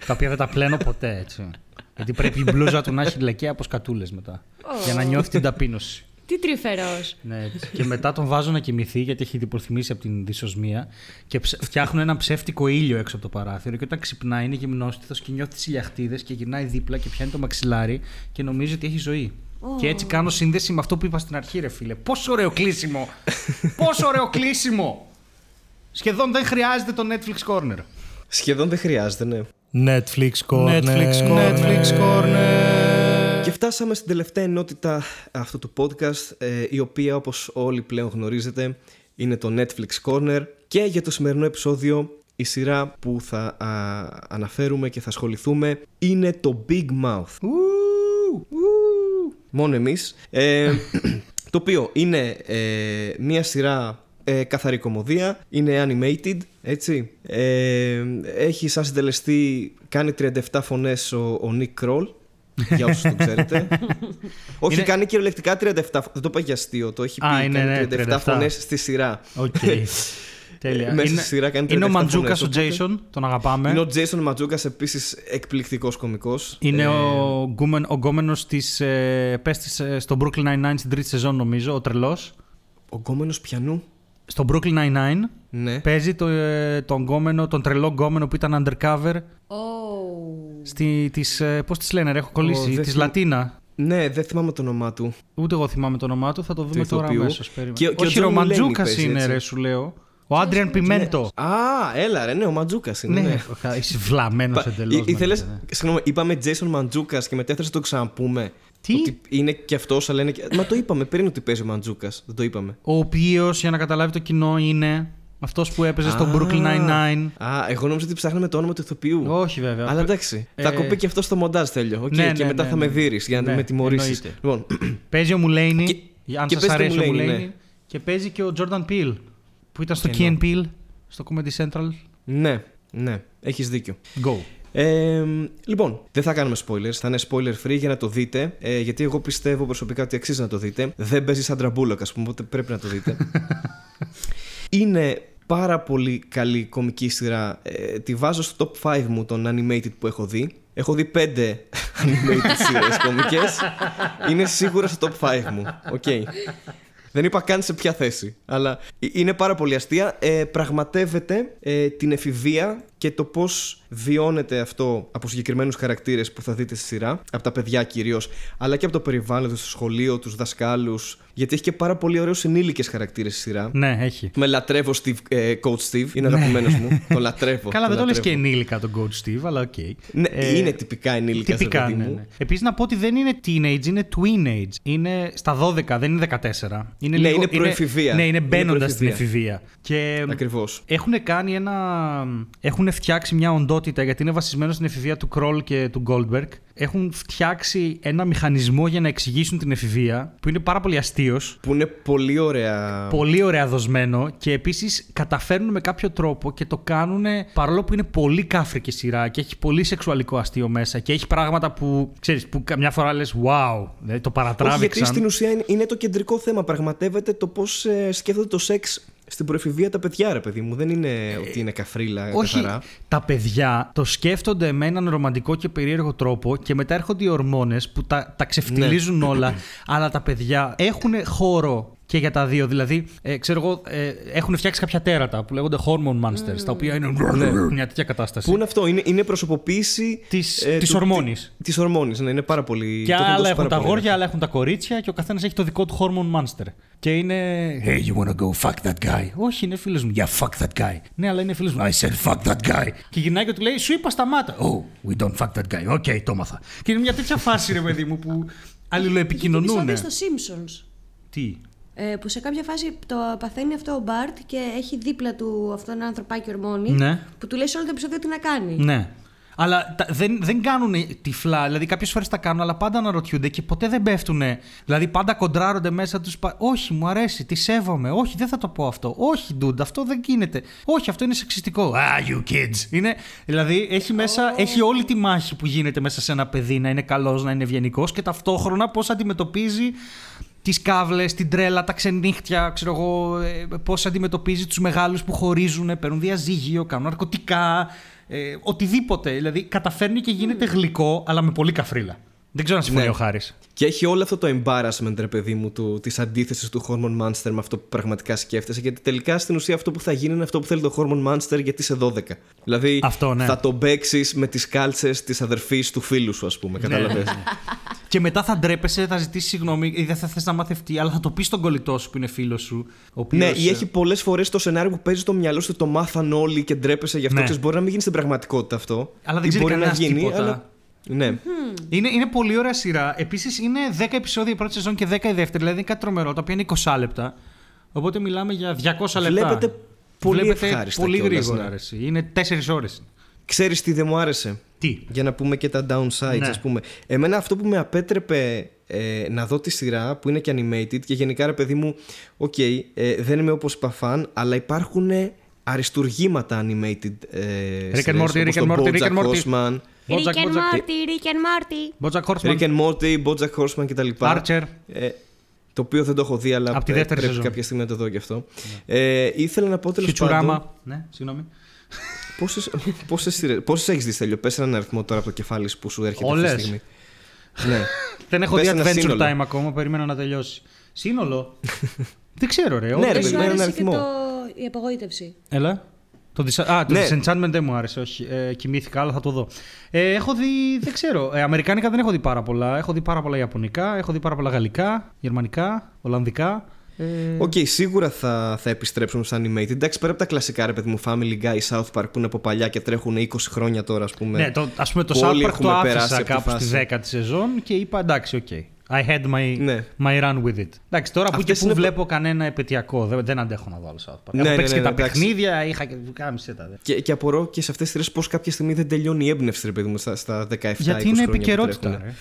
τα οποία δεν τα πλένω ποτέ, έτσι. Γιατί πρέπει η μπλούζα του να έχει λεκαία από σκατούλες μετά. Για να νιώθει την ταπείνωση. Τι τρυφερός. Ναι, έτσι. και μετά τον βάζω να κοιμηθεί γιατί έχει υποθυμίσει από την δυσοσμία και ψε- φτιάχνω ένα ψεύτικο ήλιο έξω από το παράθυρο. Και όταν ξυπνάει είναι γυμνόστιθος και νιώθει τις ηλιαχτίδες και γυρνάει δίπλα και πιάνει το μαξιλάρι και νομίζει ότι έχει ζωή. Και έτσι κάνω σύνδεση με αυτό που είπα στην αρχή, ρε φίλε. Πόσο ωραίο κλείσιμο! Πόσο ωραίο κλείσιμο! Σχεδόν δεν χρειάζεται το Netflix Corner. Σχεδόν δεν χρειάζεται, ναι. Netflix Corner. Netflix Corner. Netflix Corner. Και φτάσαμε στην τελευταία ενότητα αυτού του podcast, ε, η οποία όπως όλοι πλέον γνωρίζετε είναι το Netflix Corner και για το σημερινό επεισόδιο η σειρά που θα α, αναφέρουμε και θα ασχοληθούμε είναι το Big Mouth. Μόνο εμείς. Ε, το οποίο είναι ε, μια σειρά ε, καθαρή κομμωδία, είναι animated, έτσι. Ε, έχει σαν συντελεστή, κάνει 37 φωνές ο, ο Nick Kroll, για όσους το ξέρετε. Όχι, Είναι- κάνει κυριολεκτικά 37, δεν το πάει για αστείο, το έχει πει, Α, είναι, κάνει ναι, 37, 37. φωνές στη σειρά. Οκ. Τέλεια. Μέσα είναι, στη σειρά κάνει είναι ο 37 Μαντζούκα φωνές, ο οπότε- Jason, τον αγαπάμε. Είναι ο Jason Ματζούκας επίσης εκπληκτικός κωμικός. Είναι Ε, ο, γκούμεν, ο γκόμενος της, ε, πες της, ε, στο Brooklyn Nine-Nine στην τρίτη σεζόν νομίζω, ο τρελός. Ο γκόμενος ποιανού. Στο Brooklyn Nine-Nine Ναι. παίζει το, ε, τον, γκόμενο, τον τρελό γκόμενο που ήταν undercover στη, της, ε, πώς τις λένε ρε, έχω κολλήσει, δεν της θυμ- Λατίνα. Ναι, δεν θυμάμαι το όνομά του. Ούτε εγώ θυμάμαι το όνομά του, θα το δούμε τώρα ηθοποιού. αμέσως. περίμενε. Και- και ο Όχι, John ο Mulaney Μαντζούκας παίζει, είναι έτσι. ρε, σου λέω. Ο Άντριαν Πιμέντο. Α, έλα ρε, ναι, ο Μαντζούκας είναι. Ναι, ναι. ναι. είσαι βλαμμένος Πα- εντελώς. ή- ήθελες, μαλάκα, ναι. συγγνώμη, είπαμε Jason Μαντζούκα και μετά ήθελες να το ξαναπούμε. Τι; Ότι είναι και αυτός, αλλά είναι και. Μα το είπαμε πριν ότι παίζει ο Μαντζούκα. Δεν το είπαμε. Ο οποίος, για να καταλάβει το κοινό, είναι αυτός που έπαιζε στο Α. Brooklyn Nine-Nine. Α, εγώ νόμιζα ότι ψάχναμε το όνομα του ηθοποιού. Όχι, βέβαια. Αλλά εντάξει. Ε, Θα κοπεί και αυτό στο μοντάζ τέλειο. Οκ, ναι, και ναι, μετά ναι, θα ναι. με δει για να Ναι, με τιμωρήσεις. εννοείται. Λοιπόν, Παίζει ο Mulaney. Και- αν και σας παίζει το αρέσει ο Mulaney, Mulaney. ναι. Και παίζει και ο Jordan Peele. Που ήταν στο Key Εννοώ. and Peele. Στο Comedy Central. ναι, ναι, έχεις δίκιο. Go. Ε, λοιπόν, δεν θα κάνουμε spoilers, θα είναι spoiler free για να το δείτε. Ε, γιατί εγώ πιστεύω προσωπικά ότι αξίζει να το δείτε. Δεν παίζει σαν τραμπούλοκ, ας πούμε, οπότε πρέπει να το δείτε. είναι πάρα πολύ καλή κωμική σειρά. Ε, τη βάζω στο top 5 μου των animated που έχω δει. Έχω δει 5 animated σειρές κωμικές. Είναι σίγουρα στο top 5 μου. Οκ. Δεν είπα καν σε ποια θέση. Αλλά ε- είναι πάρα πολύ αστεία. Ε, πραγματεύεται ε, την εφηβεία και το πώς βιώνεται αυτό από συγκεκριμένους χαρακτήρες που θα δείτε στη σειρά. Από τα παιδιά κυρίως, αλλά και από το περιβάλλον του, στο σχολείο, τους δασκάλους. Γιατί έχει και πάρα πολύ ωραίους ενήλικες χαρακτήρες στη σειρά. Ναι, έχει. Με λατρεύω Steve, ε, Coach Steve, είναι αγαπημένος μου. Τον λατρεύω. Καλά, τον δεν το λες και λατρεύω. ενήλικα τον Coach Steve, αλλά οκ. Ναι, Ε, είναι τυπικά ενήλικα, Τυπικά, παιδί ναι, μου. ναι. Επίσης να πω ότι δεν είναι teenage, είναι tweenage. Είναι στα 12, δεν είναι 14. Είναι Ναι, είναι προεφηβεία. ναι, είναι Είναι μπαίνοντας στην προεφηβεία. εφηβεία. Και Ακριβώς. έχουν κάνει ένα. Έχουν φτιάξει μια οντότητα γιατί είναι βασισμένο στην εφηβεία του Κρόλ και του Goldberg. Έχουν φτιάξει ένα μηχανισμό για να εξηγήσουν την εφηβεία που είναι πάρα πολύ αστείος. Που είναι πολύ ωραία. Πολύ ωραία δοσμένο και επίσης καταφέρνουν με κάποιο τρόπο και το κάνουν παρόλο που είναι πολύ κάφρικη σειρά και έχει πολύ σεξουαλικό αστείο μέσα και έχει πράγματα που ξέρεις, που καμιά φορά λες wow, δηλαδή το Όχι, γιατί παρατράβηξαν. στην ουσία είναι, είναι το κεντρικό θέμα. Πραγματεύεται το πώς σκέφτονται το σεξ στην προεφηβεία τα παιδιά, ρε παιδί μου. Δεν είναι ότι είναι καφρίλα Όχι, καθαρά. τα παιδιά το σκέφτονται με έναν ρομαντικό και περίεργο τρόπο και μετά έρχονται οι ορμόνες που τα, τα ξεφτιλίζουν Ναι. όλα, αλλά τα παιδιά έχουν χώρο και για τα δύο. Δηλαδή, ε, ξέρω εγώ, ε, έχουν φτιάξει κάποια τέρατα που λέγονται hormone monsters, τα οποία είναι μια τέτοια κατάσταση. Πού είναι αυτό, είναι, είναι προσωποποίηση Της- ε, της του- ορμόνης. Της ορμόνης, ναι, είναι πάρα πολύ. Και το έχουν άλλα δώσει έχουν πάρα τα πολύ αγόρια, άλλα έχουν τα κορίτσια και ο καθένας έχει το δικό του hormone monster. Και είναι. Hey, you wanna go fuck that guy; Όχι, είναι φίλος μου. Yeah, fuck that guy. Ναι, αλλά είναι φίλος μου. I said fuck that guy. Και γυρνάει και του λέει, Σου είπα σταμάτα. Oh, we don't fuck that guy. Οκ, το έμαθα. Και είναι μια τέτοια φάση, ρε παιδί μου, που αλληλοεπικοινωνούν. Επεισόδιο στο Simpsons. Τι; Ε, που σε κάποια φάση το παθαίνει αυτό ο Μπαρτ και έχει δίπλα του αυτόν ένα ανθρωπάκι ορμόνη. Ναι. Που του λέει σε όλο το επεισόδιο τι να κάνει. Ναι. Αλλά τα- δεν, δεν κάνουν τυφλά. Δηλαδή, κάποιες φορές τα κάνουν, αλλά πάντα αναρωτιούνται και ποτέ δεν πέφτουν. Δηλαδή, πάντα κοντράρονται μέσα τους. Όχι, μου αρέσει, τη σέβομαι. Όχι, δεν θα το πω αυτό. Όχι, dude, αυτό δεν γίνεται. Όχι, αυτό είναι σεξιστικό. Ah, you kids. Είναι, δηλαδή, έχει μέσα, έχει όλη τη μάχη που γίνεται μέσα σε ένα παιδί να είναι καλός, να είναι ευγενικός και ταυτόχρονα πώς αντιμετωπίζει τις κάβλες, την τρέλα, τα ξενύχτια, ξέρω εγώ, πώς αντιμετωπίζει τους μεγάλους που χωρίζουν, παίρνουν διαζύγιο, κάνουν ναρκωτικά, ε, οτιδήποτε. Δηλαδή καταφέρνει και γίνεται γλυκό, αλλά με πολύ καφρίλα. Δεν ξέρω αν συμφωνεί Ναι. ο Χάρης. Και έχει όλο αυτό το embarrassment, ρε παιδί μου, της αντίθεσης του Hormone Monster με αυτό που πραγματικά σκέφτεσαι. Γιατί τελικά στην ουσία αυτό που θα γίνει είναι αυτό που θέλει το Hormone Monster γιατί είσαι 12. Δηλαδή Αυτό, ναι. θα το παίξει με τις κάλτσες της αδερφής του φίλου σου, ας πούμε. Κατάλαβες; Και μετά θα ντρέπεσαι, θα ζητήσεις συγγνώμη ή δεν θα θες να μαθευτεί, αλλά θα το πεις στον κολλητό σου που είναι φίλος σου. Ο οποίος, ναι, ή έχει πολλές φορές το σενάριο που παίζει στο μυαλό σου ότι το μάθαν όλοι και ντρέπεσαι γι' αυτό. Ναι. Ξέρεις, μπορεί να μην γίνει στην πραγματικότητα αυτό. Αλλά δεν ή ξέρει μπορεί να κανένας γίνει, τίποτα. αλλά. Ναι. Είναι, είναι πολύ ωραία σειρά. Επίσης είναι 10 επεισόδια η πρώτη σεζόν και 10 η δεύτερη. Δηλαδή είναι κάτι τρομερό, τα οποία είναι 20 λεπτά. Οπότε μιλάμε για 200 λεπτά. Βλέπετε πολύ Βλέπετε ευχάριστα Πολύ κιόλας, γρήγορα. ναι. ρε εσύ. Είναι 4 ώρες. Ξέρεις τι δεν μου άρεσε; Τι; Για να πούμε και τα downsides, Ναι. ας πούμε. Εμένα αυτό που με απέτρεπε ε, να δω τη σειρά, που είναι και animated και γενικά ρε παιδί μου, οκ, ε, δεν είμαι όπως είπα φαν, αλλά υπάρχουν αριστουργήματα animated ε, Rick and σειρές, Morty, όπως Rick and το Morty, Rick and BoJack Morty. Horseman, Rick Bojack, and Bojack. Morty, Rick and Morty. BoJack Horseman. Rick and Morty, BoJack Horseman κτλ. Archer. Ε, το οποίο δεν το έχω δει, αλλά Απ' τη ε, δεύτερη πρέπει σεζόν. κάποια στιγμή να το δω κι αυτό. Ε, ήθελα να πω τέλος πάντων. Φιτσουράμα. Ναι, συγγνώμη. Πόσες, πόσες, σειρές- πόσες έχεις δει, Στέλιο; Πες έναν αριθμό τώρα από το κεφάλι σου που σου έρχεται αυτή Όλες. τη στιγμή. ναι. Δεν έχω Πες δει ένα Adventure σύνολο. Time ακόμα, περίμενα να τελειώσει. Σύνολο; Δεν ξέρω, ρε. Ναι, όχι. ρε, Δεν παιδί, σου με έναν άρεσε και αριθμό. το... η απογοήτευση. Έλα. Το, disa- Α, το Ναι. Disenchantment δεν μου άρεσε, όχι. Ε, κοιμήθηκα, αλλά θα το δω. Ε, έχω δει, δεν ξέρω. Ε, Αμερικάνικα δεν έχω δει πάρα πολλά. Έχω δει πάρα πολλά Ιαπωνικά, έχω δει πάρα πολλά Γαλλικά, Γερμανικά, Ολλανδικά. Ε, Οκ, σίγουρα θα, θα επιστρέψουν στα animated. Εντάξει, πέρα από τα κλασικά ρε παιδί μου, Family Guy, South Park που είναι από παλιά και τρέχουν 20 χρόνια τώρα, ας πούμε. ναι, το, ας πούμε το που South όλοι Park το έχουμε περάσει άφησα από τη κάπου φάση. στη 10η σεζόν και είπα εντάξει, οκ. I had my, Ναι. my run with it. Εντάξει, τώρα που Αυτές και που είναι- βλέπω κανένα επαιτειακό, δεν, δεν αντέχω να δω άλλο South Park. Ναι, Έχω ναι, παίξει ναι, και τα ναι, εντάξει. παιχνίδια, είχα και κάμισε τα. δε. Και, και απορώ και σε αυτές τις σειρές πώς κάποια στιγμή δεν τελειώνει η έμπνευση, ρε παιδί μου, στα, στα 17 Γιατί 20 είναι χρόνια που επικαιρότητα. τρέχουνε. Ρε.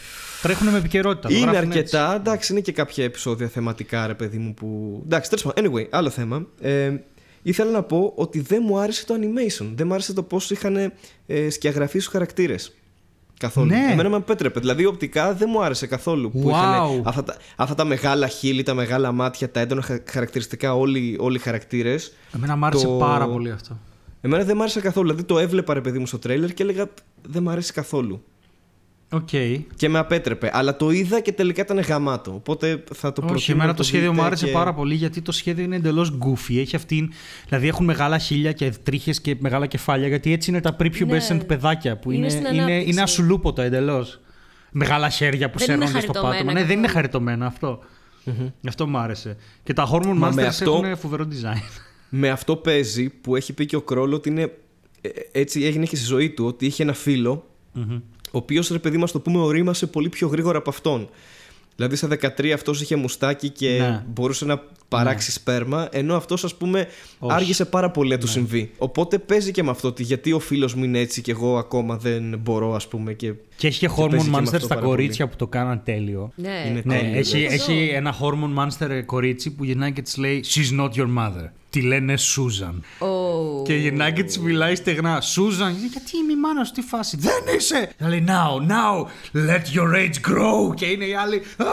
Τρέχουν με επικαιρότητα. το Είναι γράφουν αρκετά, έτσι. εντάξει, είναι και κάποια επεισόδια θεματικά, ρε παιδί μου, που. Εντάξει, τέλος πάντων. Anyway, άλλο θέμα. Ε, ήθελα να πω ότι δεν μου άρεσε το animation. Δεν μου άρεσε το πώς είχαν ε, σκιαγραφεί στους χαρακτήρες. Καθόλου. Ναι. Εμένα με επέτρεπε. Δηλαδή, οπτικά δεν μου άρεσε καθόλου. Που Wow. είχαν αυτά, τα- αυτά τα μεγάλα χείλη, τα μεγάλα μάτια, τα έντονα χα- χαρακτηριστικά όλοι, όλοι οι χαρακτήρες. Εμένα μου άρεσε το- πάρα πολύ αυτό. Εμένα δεν μου άρεσε καθόλου. Δηλαδή, το έβλεπα, ρε παιδί μου, στο τρέιλερ και έλεγα δεν μου αρέσει καθόλου. Οκ. Και με απέτρεπε. Αλλά το είδα και τελικά ήταν γαμάτο. Οπότε θα το προτείνω. Όχι, εμένα να το σχέδιο μου δείτε άρεσε και- πάρα πολύ γιατί το σχέδιο είναι εντελώς goofy. Έχει αυτήν, δηλαδή έχουν μεγάλα χείλια και τρίχες και μεγάλα κεφάλια γιατί έτσι είναι τα prepubescent Ναι. παιδάκια που Είναι είναι, στην είναι, ανάπτυξη. είναι ασουλούποτα εντελώς. Μεγάλα χέρια που Δεν είναι σέρνονται στο χαριτωμένα πάτωμα. Ναι, δεν είναι καθόλου. χαριτωμένα αυτό. Αυτό μου άρεσε. Και τα Hormone Μα Monsters με αυτό- έχουν φοβερό design. Με αυτό παίζει που έχει πει και ο Kroll ότι είναι. ε, Έτσι έγινε και στη ζωή του ότι είχε ένα φίλο, ο οποίος ρε παιδί μα το πούμε ορίμασε πολύ πιο γρήγορα από αυτόν. Δηλαδή στα 13 αυτός είχε μουστάκι και Ναι. μπορούσε να παράξει σπέρμα, ενώ αυτός ας πούμε Όχι. Ναι. άργησε πάρα πολύ να του συμβεί. Οπότε παίζει και με αυτό ότι γιατί ο φίλος μου είναι έτσι και εγώ ακόμα δεν μπορώ, ας πούμε. Και... Και έχει και παίζει Hormone και με Monster αυτό στα πάρα κορίτσια που το κάναν τέλειο. Ναι. Είναι Ναι, τέλειο, έχει, βέβαια. έχει ένα hormone monster κορίτσι που γυρνάει και της λέει She's not your mother. Τη λένε Susan. Oh. Και γυρνάει και της μιλάει στεγνά. Susan, γιατί είμαι η μάνα σου, τι φάση; Δεν είσαι! Θα λέει Now, now, let your age grow. Και είναι οι άλλοι. «Α!»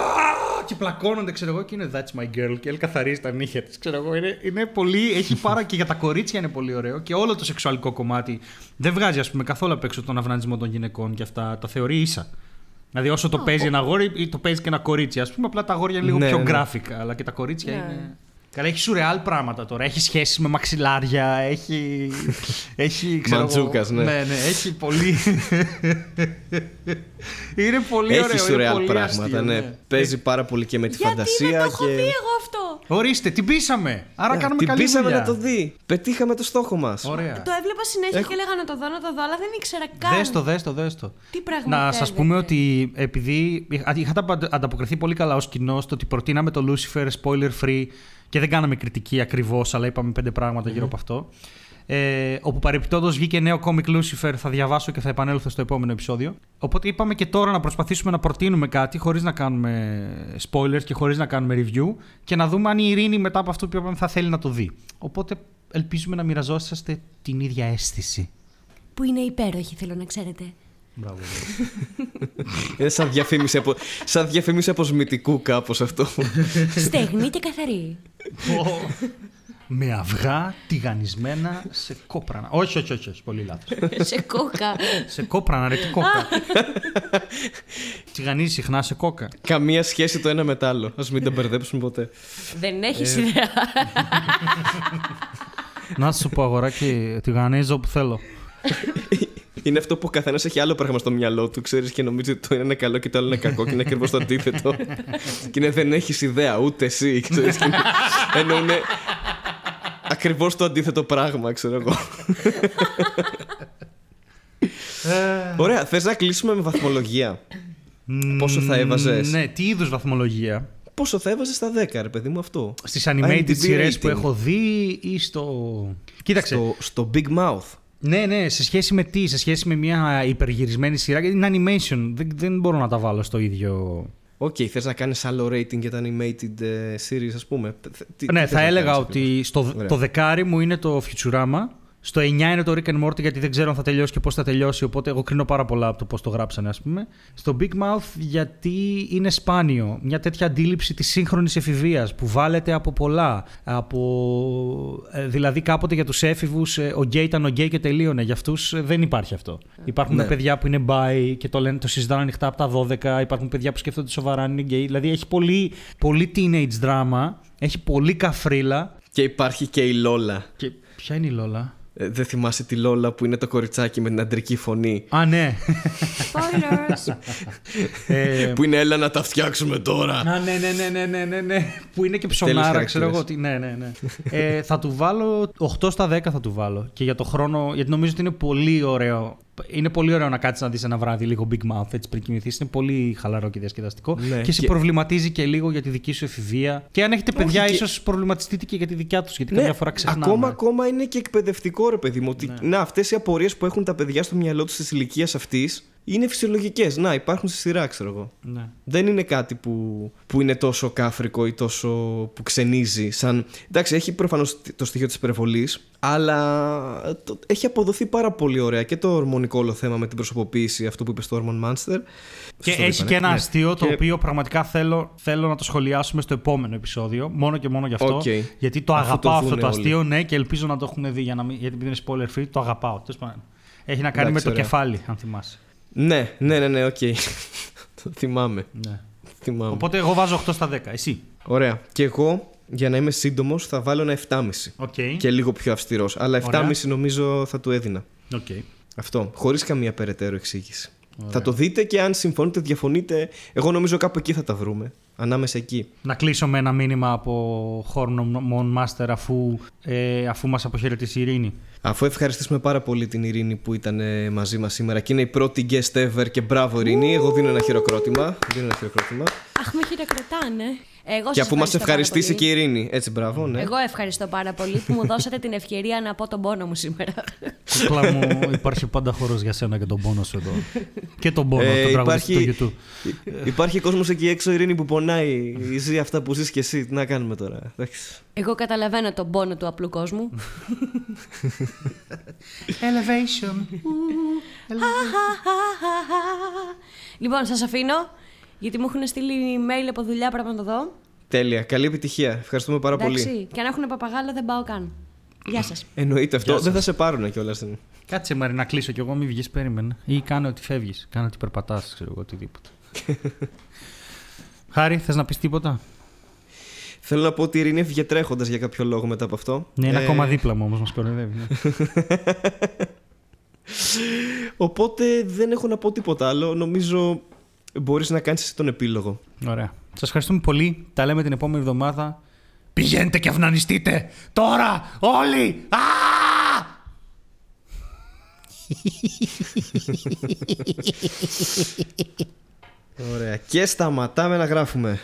Και πλακώνονται, ξέρω εγώ, και είναι That's my girl. Και elle καθαρίζει τα νύχια της. Ξέρω εγώ, είναι, είναι πολύ. Έχει πάρα και για τα κορίτσια είναι πολύ ωραίο. Και όλο το σεξουαλικό κομμάτι δεν βγάζει, ας πούμε, καθόλου απ' έξω τον αυνανισμό των γυναικών και αυτά. Τα θεωρεί ίσα. Δηλαδή, όσο το παίζει ένα αγόρι ή το παίζει και ένα κορίτσι. Α πούμε, απλά τα αγόρια είναι λίγο Ναι, πιο ναι. graphic, αλλά και τα κορίτσια Ναι. είναι. Καλά, έχει σουρεάλ πράγματα τώρα. Έχει σχέσεις με μαξιλάρια, έχει. έχει ξέρω εγώ- Μαντζούκας, ναι. ναι. Ναι, έχει πολύ. είναι πολύ ωραίο. Έχει είναι σουρεάλ πολύ πράγματα, αστείο, ναι. Παίζει πάρα πολύ και με τη Γιατί φαντασία. δεν το έχω και... δει εγώ αυτό. Ορίστε, την πείσαμε. Άρα Α, κάνουμε την καλή πείσαμε δουλειά. να το δει. Πετύχαμε το στόχο μας. Ωραία. Το έβλεπα συνέχεια Έχω- και έλεγα να το δω, να το δω, αλλά δεν ήξερα καν. Δες το, δες το, δες το. Τι πραγματεύεται. Να σας πούμε ότι επειδή είχα- είχατε απαντα- ανταποκριθεί πολύ καλά ως κοινό στο ότι προτείναμε το Lucifer spoiler free και δεν κάναμε κριτική ακριβώς, αλλά είπαμε πέντε πράγματα γύρω από αυτό. Ε, όπου παρεπιπτόντως βγήκε νέο comic Lucifer, θα διαβάσω και θα επανέλθω στο επόμενο επεισόδιο. Οπότε είπαμε και τώρα να προσπαθήσουμε να προτείνουμε κάτι χωρίς να κάνουμε spoilers και χωρίς να κάνουμε review και να δούμε αν η Ειρήνη μετά από αυτό που είπαμε θα θέλει να το δει. Οπότε ελπίζουμε να μοιραζόσαστε την ίδια αίσθηση. Που είναι υπέροχη, θέλω να ξέρετε. Μπράβο. Είναι σαν διαφήμιση, από, σαν διαφήμιση αποσμητικού κάπως αυτό. Στεγνή και καθαρή. Με αυγά τηγανισμένα σε κόπρανα. Όχι, όχι, όχι, όχι πολύ λάθος. σε κόκα. σε κόπρανα, ρε, τι κόκα. Τηγανίζει συχνά σε κόκα. Καμία σχέση το ένα με το άλλο. Α μην τα μπερδέψουμε ποτέ. δεν Ε, έχει ιδέα. Να σου πω, αγοράκι, τηγανίζω όπου θέλω. Είναι αυτό που ο καθένας έχει άλλο πράγμα στο μυαλό του, ξέρεις, και νομίζει ότι το ένα είναι καλό και το άλλο είναι κακό και είναι ακριβώς το αντίθετο. και είναι δεν έχεις ιδέα, ούτε εσύ, ξέρεις, και είναι- Ενώ είναι ακριβώς το αντίθετο πράγμα, ξέρω εγώ. Ωραία, θες να κλείσουμε με βαθμολογία; Πόσο θα έβαζες; Ναι, τι είδους βαθμολογία; Πόσο θα έβαζες στα 10, ρε παιδί μου, αυτό; Στις animated IMDb σειρές που rating. έχω δει ή στο. Κοίταξε. Στο, στο Big Mouth. Ναι, ναι, σε σχέση με τι, σε σχέση με μια υπεργυρισμένη σειρά. Γιατί είναι animation. Δεν, δεν μπορώ να τα βάλω στο ίδιο. Οκ, θες να κάνεις άλλο rating για τα animated ε, series, ας πούμε. Τι- τι ναι, θες θα να έλεγα κάνεις ότι ακριβώς; στο, Ωραία. το δεκάρι μου είναι το Futurama. Στο 9 είναι το Rick and Morty γιατί δεν ξέρω αν θα τελειώσει και πώς θα τελειώσει. Οπότε εγώ κρίνω πάρα πολλά από το πώς το γράψανε, ας πούμε. Στο Big Mouth γιατί είναι σπάνιο. Μια τέτοια αντίληψη της σύγχρονης εφηβείας που βάλλεται από πολλά. Από... ε, Δηλαδή κάποτε για τους έφηβους ο γκέι ήταν ο γκέι και τελείωνε. Για αυτούς δεν υπάρχει αυτό. Υπάρχουν Ναι. παιδιά που είναι bi και το, λένε, το συζητάνε ανοιχτά από τα 12. Υπάρχουν παιδιά που σκέφτονται σοβαρά αν είναι γκέι. Δηλαδή έχει πολύ, πολύ teenage drama. Έχει πολύ καφρίλα. Και υπάρχει και η Λόλα. Και ποια είναι η Λόλα; Ε, δεν θυμάσαι τη Λόλα που είναι το κοριτσάκι με την αντρική φωνή; Α, ναι. Spoilers. ε, Που είναι έλα να τα φτιάξουμε τώρα. Α, ναι, ναι, ναι, ναι, ναι, ναι, ναι. Που είναι και Τέλειες ψωνάρα, χαρακτήρες. ξέρω εγώ. Τι... Ναι, ναι, ναι. ε, θα του βάλω 8 στα 10 θα του βάλω. Και για το χρόνο, γιατί νομίζω ότι είναι πολύ ωραίο. Είναι πολύ ωραίο να κάτσεις να δεις ένα βράδυ λίγο Big Mouth έτσι πριν κοιμηθείς. Είναι πολύ χαλαρό και διασκεδαστικό. Ναι, και σε και- προβληματίζει και λίγο για τη δική σου εφηβεία. Και αν έχετε παιδιά, και- ίσως προβληματιστείτε και για τη δικιά τους. Γιατί καμιά φορά ξεχνάμε. Ναι, ακόμα, ακόμα είναι και εκπαιδευτικό, ρε παιδί μου. Ότι, Ναι. Να, αυτές οι απορίες που έχουν τα παιδιά στο μυαλό τους της ηλικίας αυτής είναι φυσιολογικές. Να, υπάρχουν στη σειρά, ξέρω εγώ. Ναι. Δεν είναι κάτι που, που είναι τόσο κάφρικο ή τόσο που ξενίζει. Σαν... Εντάξει, έχει προφανώς το στοιχείο της υπερβολής, αλλά το... έχει αποδοθεί πάρα πολύ ωραία και το ορμονικό όλο θέμα με την προσωποποίηση, αυτό που είπε στο Hormone Monster. Και Σωστό έχει είπανε. και ένα Ναι. αστείο το Και- οποίο πραγματικά θέλω, θέλω να το σχολιάσουμε στο επόμενο επεισόδιο. Μόνο και μόνο γι' αυτό. Οκ. Γιατί το Αφού το αγαπάω αυτό δούνε το όλοι. αστείο, ναι, και ελπίζω να το έχουν δει για να μην, γιατί επειδή είναι spoiler free, το αγαπάω. Τέλος πάντων. Έχει να κάνει Εντάξει, με το ωραία. κεφάλι, αν θυμάσαι. Ναι, ναι, ναι, ναι, οκ. το θυμάμαι. Ναι. θυμάμαι. Οπότε εγώ βάζω 8 στα 10. Εσύ. Ωραία. Και εγώ, για να είμαι σύντομος, θα βάλω ένα 7,5. Οκ. Και λίγο πιο αυστηρός. Αλλά 7,5 Ωραία. νομίζω θα του έδινα. Οκ. Αυτό. Χωρίς καμία περαιτέρω εξήγηση. Θα το δείτε και αν συμφωνείτε, διαφωνείτε. Εγώ νομίζω κάπου εκεί θα τα βρούμε. Ανάμεσα εκεί. Να κλείσω με ένα μήνυμα από Hormone Monster αφού, ε, αφού μας αποχαιρετήσει η Ειρήνη. Αφού ευχαριστήσουμε πάρα πολύ την Ειρήνη που ήταν ε, μαζί μας σήμερα και είναι η πρώτη guest ever και μπράβο Ειρήνη. Εγώ δίνω ένα χειροκρότημα. Δίνω ένα χειροκρότημα. Αχ, με χειροκροτάνε. Εγώ και σας αφού μας ευχαριστώ πάρα ευχαριστήσει πολύ. και η Ειρήνη. Έτσι, μπράβο, ναι. Εγώ ευχαριστώ πάρα πολύ που μου δώσατε την ευκαιρία να πω τον πόνο μου σήμερα. Κούκλα μου, υπάρχει πάντα χώρος για σένα και τον πόνο σου εδώ. και τον πόνο, Ε, τον τραγουδιστή στο YouTube. υ- υπάρχει κόσμος εκεί έξω, Ειρήνη, που πονάει. Ζει αυτά που ζεις και εσύ. Τι να κάνουμε τώρα. Εντάξει. Εγώ καταλαβαίνω τον πόνο του απλού κόσμου. Elevation. λοιπόν, σας αφήνω, γιατί μου έχουν στείλει mail από δουλειά, πρέπει να το δω. Τέλεια. Καλή επιτυχία. Ευχαριστούμε πάρα πολύ. Εντάξει, και αν έχουν παπαγάλο δεν πάω καν. Γεια σας. Εννοείται αυτό. Γεια Δεν θα σας. σε πάρουν κιόλας. Κάτσε Μαρή να κλείσω κι εγώ, μην βγεις περίμενε. Ή κάνε ότι φεύγεις, κάνε ότι περπατάς, ξέρω εγώ, οτιδήποτε. Χάρη, θες να πεις τίποτα; Θέλω να πω ότι η Ειρήνη έφυγε τρέχοντας για κάποιο λόγο μετά από αυτό. Ναι, είναι Ε, ακόμα δίπλα μου όμως, μας κοροϊδεύει. ναι. Οπότε δεν έχω να πω τίποτα άλλο. Νομίζω μπορείς να κάνεις εσύ τον επίλογο. Ωραία. Σας ευχαριστούμε πολύ. Τα λέμε την επόμενη εβδομάδα. Πηγαίνετε και αυνανιστείτε! Τώρα! Όλοι! Α! Ωραία. Και σταματάμε να γράφουμε.